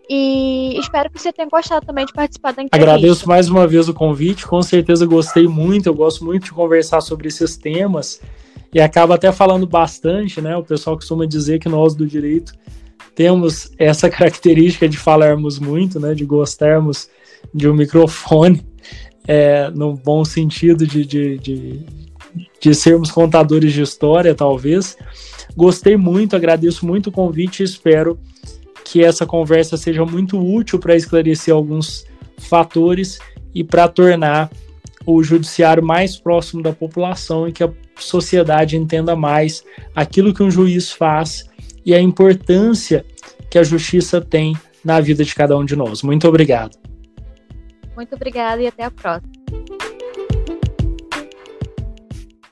[SPEAKER 1] e espero que você tenha gostado também de participar da entrevista.
[SPEAKER 4] Agradeço mais uma vez o convite, com certeza gostei muito, eu gosto muito de conversar sobre esses temas e acaba até falando bastante, né? O pessoal costuma dizer que nós do direito temos essa característica de falarmos muito, né, de gostarmos de um microfone, é, no bom sentido de, de, de, de sermos contadores de história, talvez. Gostei muito, agradeço muito o convite e espero que essa conversa seja muito útil para esclarecer alguns fatores e para tornar o judiciário mais próximo da população e que a sociedade entenda mais aquilo que um juiz faz e a importância que a justiça tem na vida de cada um de nós. Muito obrigado.
[SPEAKER 1] Muito obrigada e até a próxima.